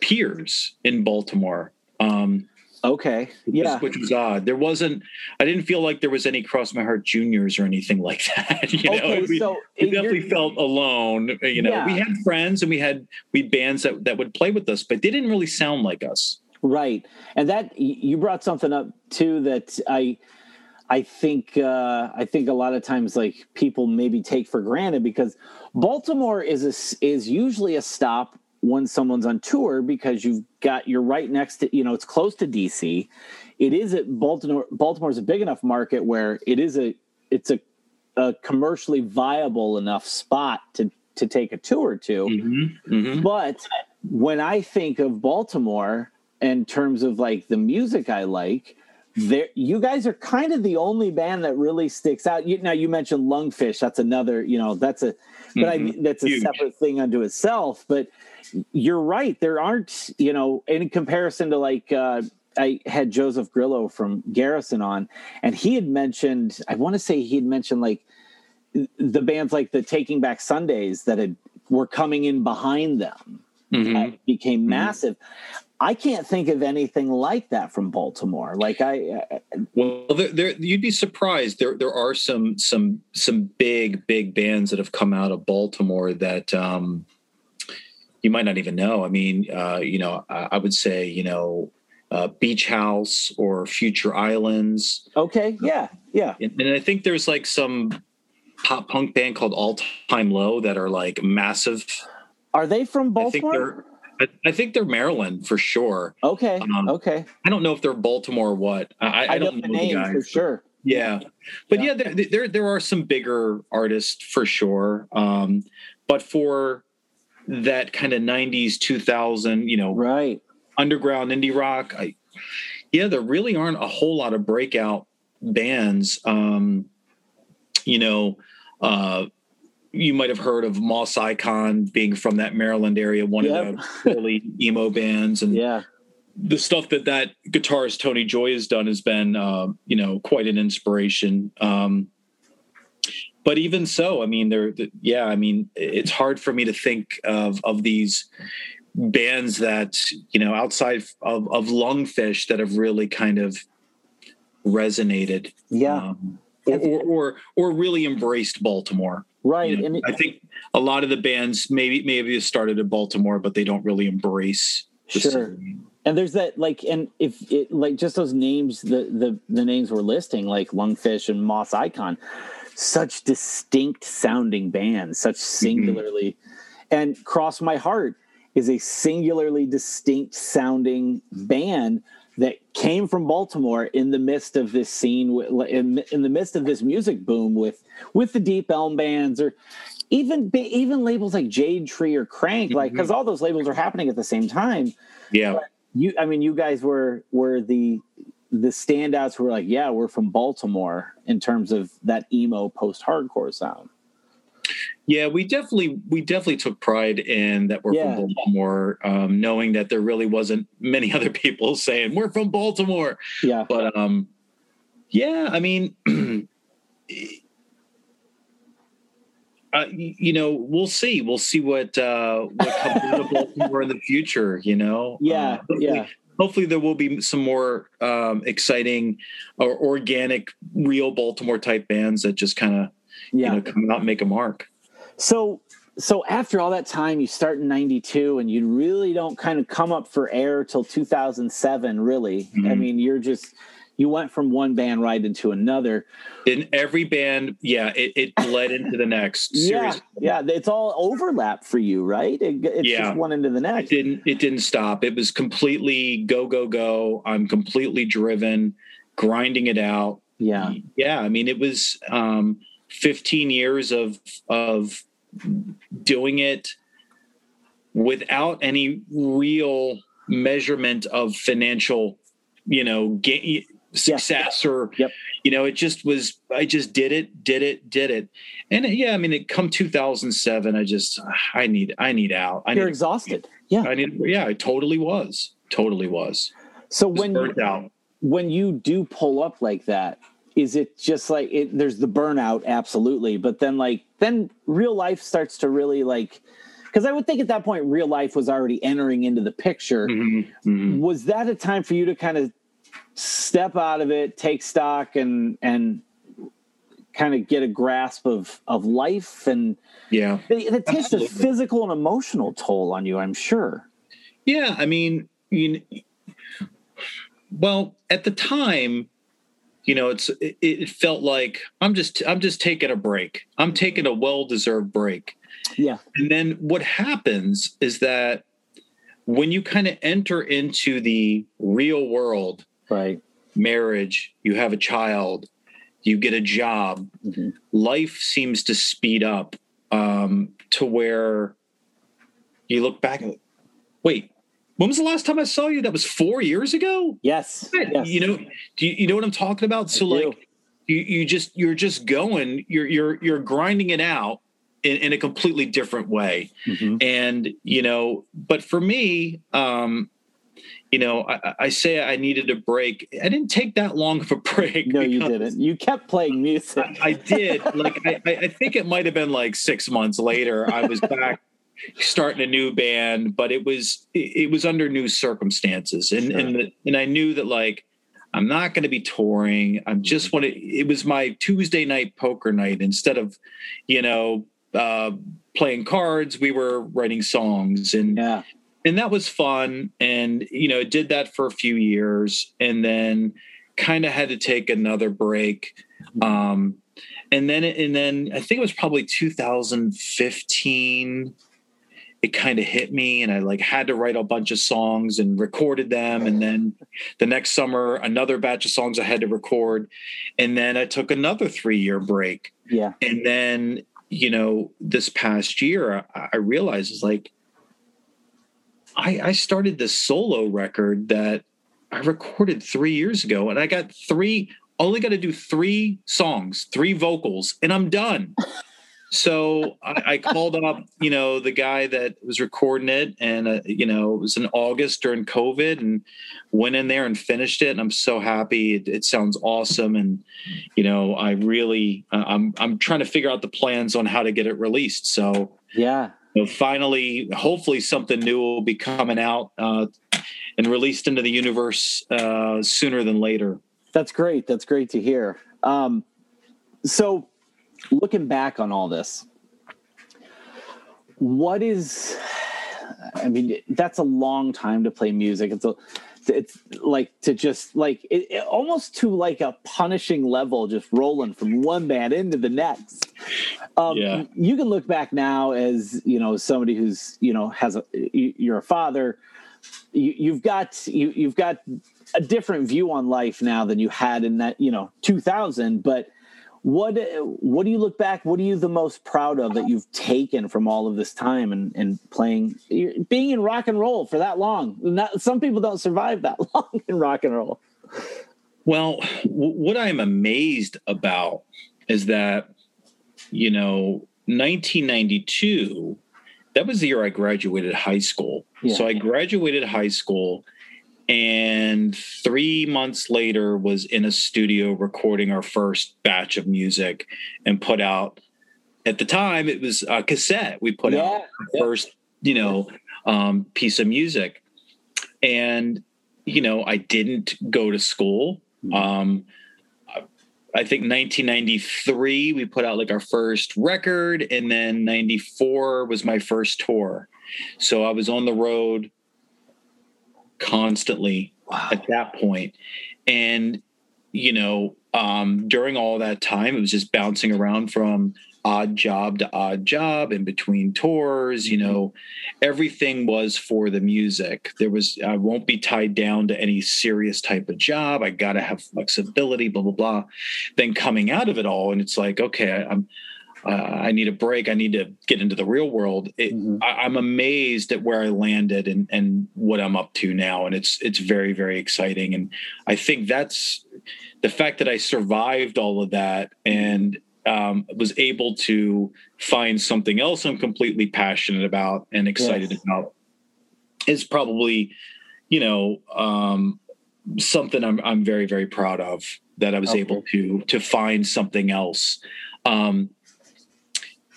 peers in baltimore um Okay. Yeah. which was odd there wasn't i didn't feel like there was any cross my heart juniors or anything (laughs) like that you know okay. we, so we definitely felt alone you know Yeah. we had friends and we had we had bands that, that would play with us but they didn't really sound like us Right, and that you brought something up too that I, I think uh, I think a lot of times like people maybe take for granted because Baltimore is a is usually a stop when someone's on tour because you've got you're right next to you know it's close to DC. It is at Baltimore. Baltimore's a big enough market where it is a it's a, a commercially viable enough spot to to take a tour to. Mm-hmm. Mm-hmm. But when I think of Baltimore in terms of like the music I like, there you guys are kind of the only band that really sticks out. You, now you mentioned Lungfish, that's another, you know, that's a but I Mhm. that's a Huge. separate thing unto itself. But you're right, there aren't, you know, in comparison to like uh I had Joseph Grillo from Garrison on, and he had mentioned, I want to say he had mentioned like the bands like the Taking Back Sundays that had were coming in behind them Mhm. that became Mhm. massive. I can't think of anything like that from Baltimore. Like I, I Well, there, there, you'd be surprised. There, there are some, some, some big, big bands that have come out of Baltimore that um, you might not even know. I mean, uh, you know, I, I would say, you know, uh, Beach House or Future Islands, okay, yeah, yeah, and, and I think there's like some pop punk band called All Time Low that are like massive. are they from I think Baltimore? they're, I, I think they're Maryland for sure. Okay, um, okay, I don't know if they're Baltimore or what. I, I, I, know don't the know name guys. for sure. Yeah, but Yeah. yeah, there, there there are some bigger artists for sure. Um, but for that kind of '90s, 2000, you know, Right. underground indie rock, I, yeah, there really aren't a whole lot of breakout bands. Um, you know, uh, you might have heard of Moss Icon being from that Maryland area, one Yep. of the early (laughs) emo bands, and Yeah. the stuff that that guitarist Tonie Joy has done has been, uh, you know, quite an inspiration. Um, but even so, I mean, there, yeah, I mean, it's hard for me to think of of these bands that you know outside of of Lungfish that have really kind of resonated, Yeah. um, or, or or or really embraced Baltimore. right. You know, and it- I think a lot of the bands maybe maybe started in Baltimore, but they don't really embrace. the Sure. city. and there's that like and if it like just those names the the the names we're listing like lungfish and moss icon such distinct sounding bands such mm-hmm. singularly and cross my heart is a singularly distinct sounding band that came from baltimore in the midst of this scene in, in the midst of this music boom with with the deep elm bands or even even labels like jade tree or crank like mm-hmm. because all those labels are happening at the same time. Yeah. you i mean you guys were were the the standouts were like yeah we're from baltimore in terms of that emo post hardcore sound Yeah, we definitely we definitely took pride in that we're Yeah. from Baltimore, um, knowing that there really wasn't many (laughs) other people saying we're from Baltimore. Yeah. But um, yeah, I mean, (clears throat) uh, you know, we'll see. We'll see what uh, what comes out of Baltimore in the future. You know, Yeah, Uh, hopefully- yeah. Hopefully, there will be some more um, exciting or organic, real Baltimore type bands that just kind of Yeah. you know come out and make a mark. So so after all that time, you start in '92, and you really don't kind of come up for air till 2007. Really, I Mhm. mean, you're just you went from one band right into another. in every band yeah it, it bled into the next (laughs) Yeah, seriously yeah, it's all overlap for you, right? It, it's Yeah. just one into the it next. didn't it didn't stop it was completely go go go i'm completely driven grinding it out Yeah, yeah i mean it was um 15 years of of doing it without any real measurement of financial you know gain success or Yep. you know it just was i just did it did it did it and yeah i mean it come 2007 i just i need i need out i you're need exhausted. Yeah. i need yeah i totally was totally was So when out when you do pull up like that, is it just like it, there's the burnout, absolutely, but then like then real life starts to really like because I would think at that point real life was already entering into the picture. Mhm, mhm. Was that a time for you to kind of step out of it, take stock, and and kind of get a grasp of of life and yeah it, it takes a physical and emotional toll on you, I'm sure. Yeah, I mean, you well, at the time, you know, it's it, it felt like I'm just I'm just taking a break. I'm taking a well-deserved break. Yeah. And then what happens is that when you kind of enter into the real world, Right. marriage, you have a child, you get a job, Mhm. life seems to speed up um, to where you look back and wait, when was the last time I saw you? That was four years ago. Yes. yes. You know, do you, you know what I'm talking about? So do. like, you, you just you're just going, you're you're you're grinding it out in, in a completely different way Mhm. and you know but for me um you know I, I say i needed a break i didn't take that long of a (laughs) break No, you didn't. You kept playing music. i, I did like I, I think it might have been like six months later i was back starting a new band but it was it, it was under new circumstances and Sure. and the, and i knew that like i'm not going to be touring i'm just want to it was my tuesday night poker night instead of you know uh playing cards we were writing songs and Yeah. And that was fun and you know did that for a few years and then kind of had to take another break um and then and then i think it was probably 2015 it kind of hit me and i like had to write a bunch of songs and recorded them and then the next summer another batch of songs i had to record and then i took another 3 year break Yeah. and then you know this past year i, I realized it's like I, I started this solo record that i recorded three years ago and i got three only got to do three songs three vocals and i'm done so I, I called (laughs) up you know the guy that was recording it and uh, you know it was in august during covid and went in there and finished it and i'm so happy it, it sounds awesome and you know i really uh, i'm i'm trying to figure out the plans on how to get it released so Yeah. Know, finally hopefully something new will be coming out uh, and released into the universe uh, sooner than later That's great. That's great to hear. Um, so, looking back on all this, what is? I mean, that's a long time to play music. It's a, it's like to just like it, it almost to like a punishing level, just rolling from one band into the next. Um, Yeah. You can look back now as you know somebody who's you know has a you- you're a father. You, you've got you you've got a different view on life now than you had in that you know 2000 but what what do you look back what are you the most proud of that you've taken from all of this time and and playing being in rock and roll for that long Not, some people don't survive that (laughs) long in rock and roll Well, w- what I'm amazed about is that, you know, 1992, that was the year I graduated high school. Yeah. So I graduated high school, and three months later was in a studio recording our first batch of music and put out. At the time, it was a cassette. We put out Yeah, our yeah. first, you know, um, piece of music, and you know, I didn't go to school. Mhm. Um, I think 1993 we put out like our first record, and then 94 was my first tour. So I was on the road constantly Wow. at that point, and you know, um, during all that time, it was just bouncing around from odd job to odd job in between tours. You know, everything was for the music. There was I won't be tied down to any serious type of job. I got to have flexibility. Blah blah blah. Then coming out of it all, and it's like, okay, I'm. Uh, I need a break. I need to get into the real world. It, Mhm. I, I'm amazed at where I landed and and what I'm up to now, and it's it's very very exciting. And I think that's the fact that I survived all of that and um, was able to find something else I'm completely passionate about and excited Yes. about is probably, you know, um, something I'm I'm very very proud of that I was Okay. able to to find something else. Um,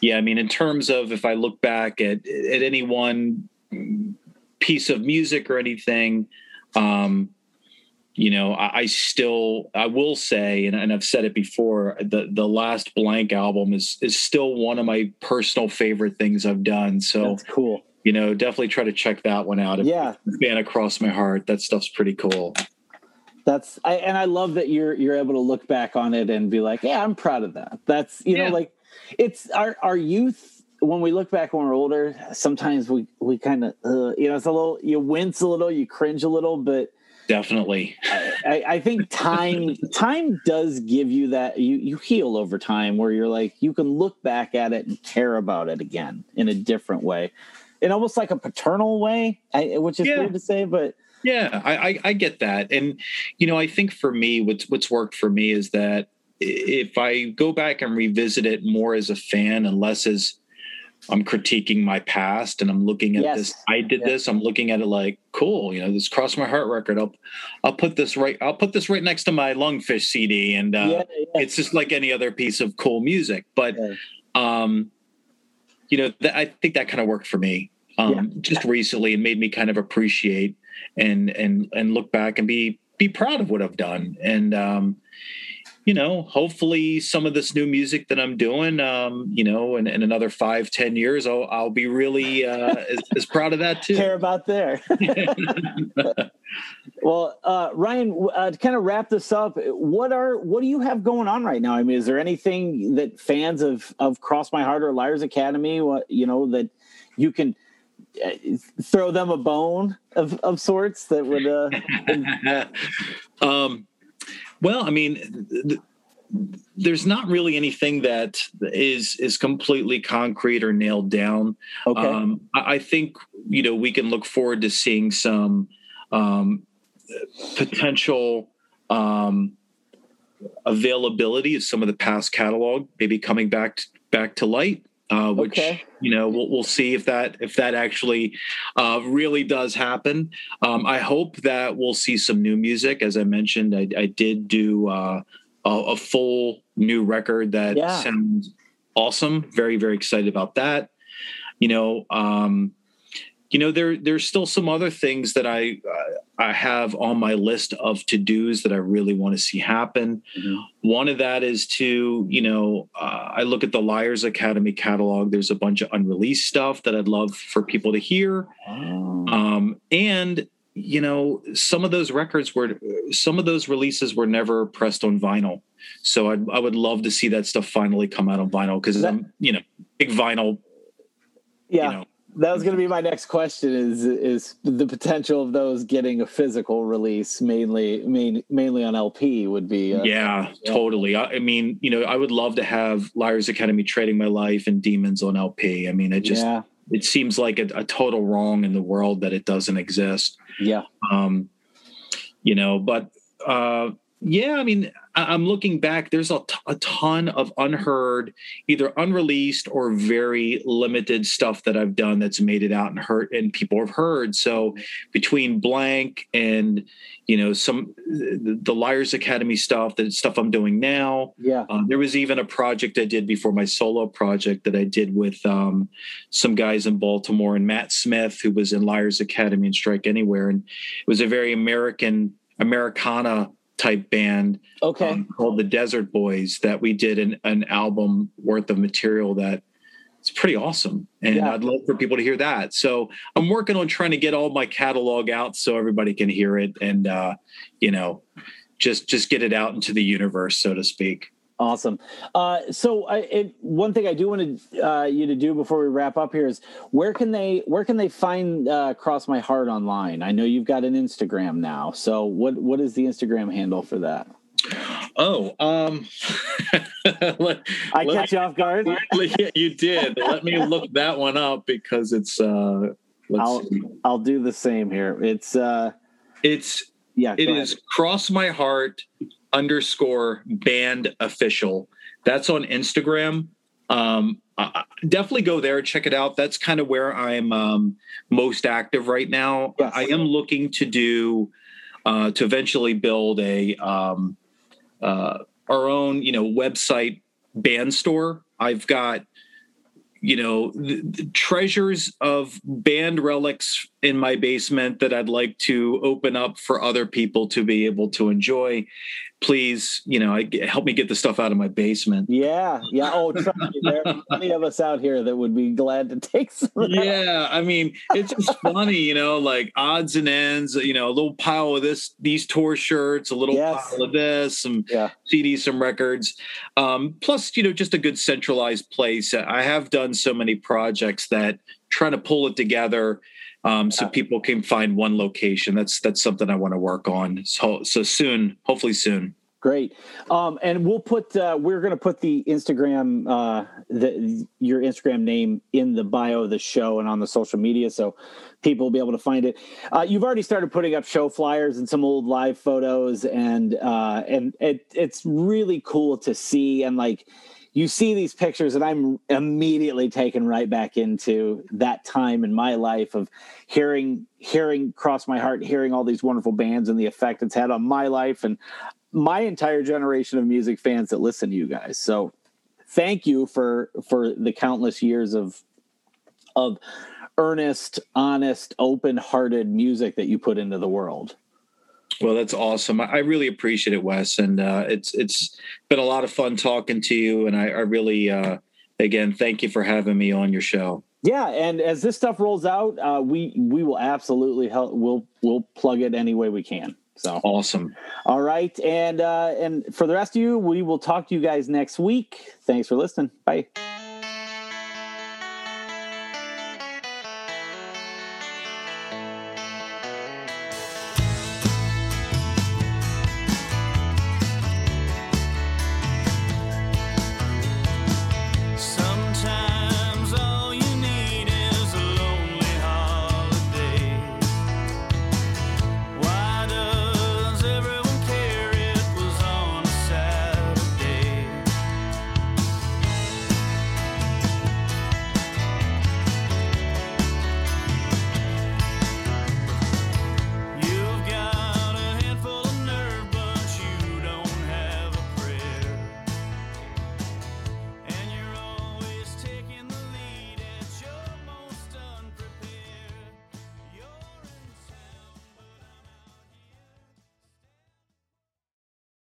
yeah, I mean, in terms of if I look back at at any one piece of music or anything, um, you know, I, I still I will say, and, and I've said it before, the the last blank album is is still one of my personal favorite things I've done. So That's cool. you know, definitely try to check that one out. If Yeah. Band Across My Heart, that stuff's pretty cool. That's I, and I love that you're you're able to look back on it and be like, yeah, I'm proud of that. That's you Yeah. know like it's our our youth when we look back when we're older. Sometimes we we kind of uh, you know it's a little you wince a little, you cringe a little, but Definitely. I, I think time (laughs) time does give you that you you heal over time where you're like you can look back at it and care about it again in a different way, in almost like a paternal way, I, which is Yeah. weird to say, but Yeah, I, I I get that, and you know, I think for me, what's what's worked for me is that if I go back and revisit it more as a fan and less as I'm critiquing my past and I'm looking at Yes. this, I did this. I'm looking at it like, cool, you know, this Cross My Heart record. I'll I'll put this right. I'll put this right next to my Lungfish CD, and uh, yeah, yeah. it's just like any other piece of cool music. But Yeah. um, you know, th- I think that kind of worked for me um, just recently and made me kind of appreciate and and and look back and be be proud of what I've done. And um, you know, hopefully some of this new music that I'm doing, um, you know, in, in another five, ten years, I'll, I'll be really uh, as, as proud of that too. care about there. (laughs) (laughs) well, uh, Ryan, uh, to kind of wrap this up, what are what do you have going on right now? I mean, is there anything that fans of of Cross My Heart or Liars Academy, what you know, that you can uh, throw them a bone of of sorts that would uh, (laughs) um, well, I mean, th- there's not really anything that is is completely concrete or nailed down. okay, Um, I, I think you know we can look forward to seeing some um, potential um, availability of some of the past catalog, maybe coming back to, back to light. Uh, which Okay. you know we'll, we'll see if that if that actually uh, really does happen. Um, I hope that we'll see some new music. As I mentioned, I, I did do uh, a, a full new record that Yeah. sounds awesome. Very very excited about that. You know, um, you know there there's still some other things that I uh, I have on my list of to dos that I really want to see happen. Mhm. One of that is to you know uh, I look at the Liars Academy catalog. There's a bunch of unreleased stuff that I'd love for people to hear. Oh, Um, and you know, some of those records were, some of those releases were never pressed on vinyl. So I'd, I would love to see that stuff finally come out on vinyl because I'm, you know, big vinyl. yeah. You know, that was going to be my next question is is the potential of those getting a physical release mainly main, mainly on LP would be uh, yeah, yeah. totally. I, I mean, you know, I would love to have Liars Academy trading my life and Demons on LP. I mean, it just, yeah it seems like a, a total wrong in the world that it doesn't exist. yeah um you know but uh yeah i mean I'm looking back. There's a, t- a ton of unheard, either unreleased or very limited stuff that I've done that's made it out and hurt and people have heard. So between blank and you know some the, the Liars Academy stuff, the stuff I'm doing now. Yeah. Um, there was even a project I did before my solo project that I did with um, some guys in Baltimore and Matt Smith, who was in Liars Academy and Strike Anywhere, and it was a very American Americana type band Okay. um, called the Desert Boys that we did an, an album worth of material that it's pretty awesome. And Yeah. I'd love for people to hear that. So I'm working on trying to get all my catalog out so everybody can hear it and uh, you know, just just get it out into the universe, so to speak. Awesome. Uh, so, I, it, one thing I do want to, uh, you to do before we wrap up here is where can they where can they find uh, Cross My Heart online? I know you've got an Instagram now. So, what what is the Instagram handle for that? Oh, um (laughs) let, I let catch you off guard. (laughs) yeah, you did. Let me look that one up because it's uh let's I'll see. I'll do the same here. It's uh, It's yeah. It ahead. is cross my heart underscore band official. That's on Instagram. Um, I- definitely go there, check it out. That's kind of where I'm um, most active right now. Yes. I am looking to do uh, to eventually build a um, uh, our own, you know, website band store. I've got you know the, the treasures of band relics in my basement that I'd like to open up for other people to be able to enjoy. Please, you know, I, help me get the stuff out of my basement. Yeah, yeah. Oh, trust me, there are plenty of us out here that would be glad to take some. Of that. Yeah, I mean, it's just funny, you know, like odds and ends. You know, a little pile of this, these tour shirts, a little Yes. pile of this, some Yeah. CDs, some records. Um, plus, you know, just a good centralized place. I have done so many projects that trying to pull it together um, so people can find one location. That's that's something I want to work on. So so soon, hopefully soon. Great. Um, and we'll put uh, we're going to put the Instagram uh, the your Instagram name in the bio of the show and on the social media, so people will be able to find it. Uh, you've already started putting up show flyers and some old live photos, and uh, and it, it's really cool to see. And like you see these pictures, and I'm immediately taken right back into that time in my life of hearing hearing cross my heart, hearing all these wonderful bands and the effect it's had on my life and my entire generation of music fans that listen to you guys. So thank you for for the countless years of of earnest, honest, open-hearted music that you put into the world. Well, that's awesome. I really appreciate it, Wes, and uh, it's it's been a lot of fun talking to you. And I, I really, uh, again, thank you for having me on your show. Yeah, and as this stuff rolls out, uh, we we will absolutely help. We'll we'll plug it any way we can. So Awesome. all right, and uh, and for the rest of you, we will talk to you guys next week. Thanks for listening. Bye.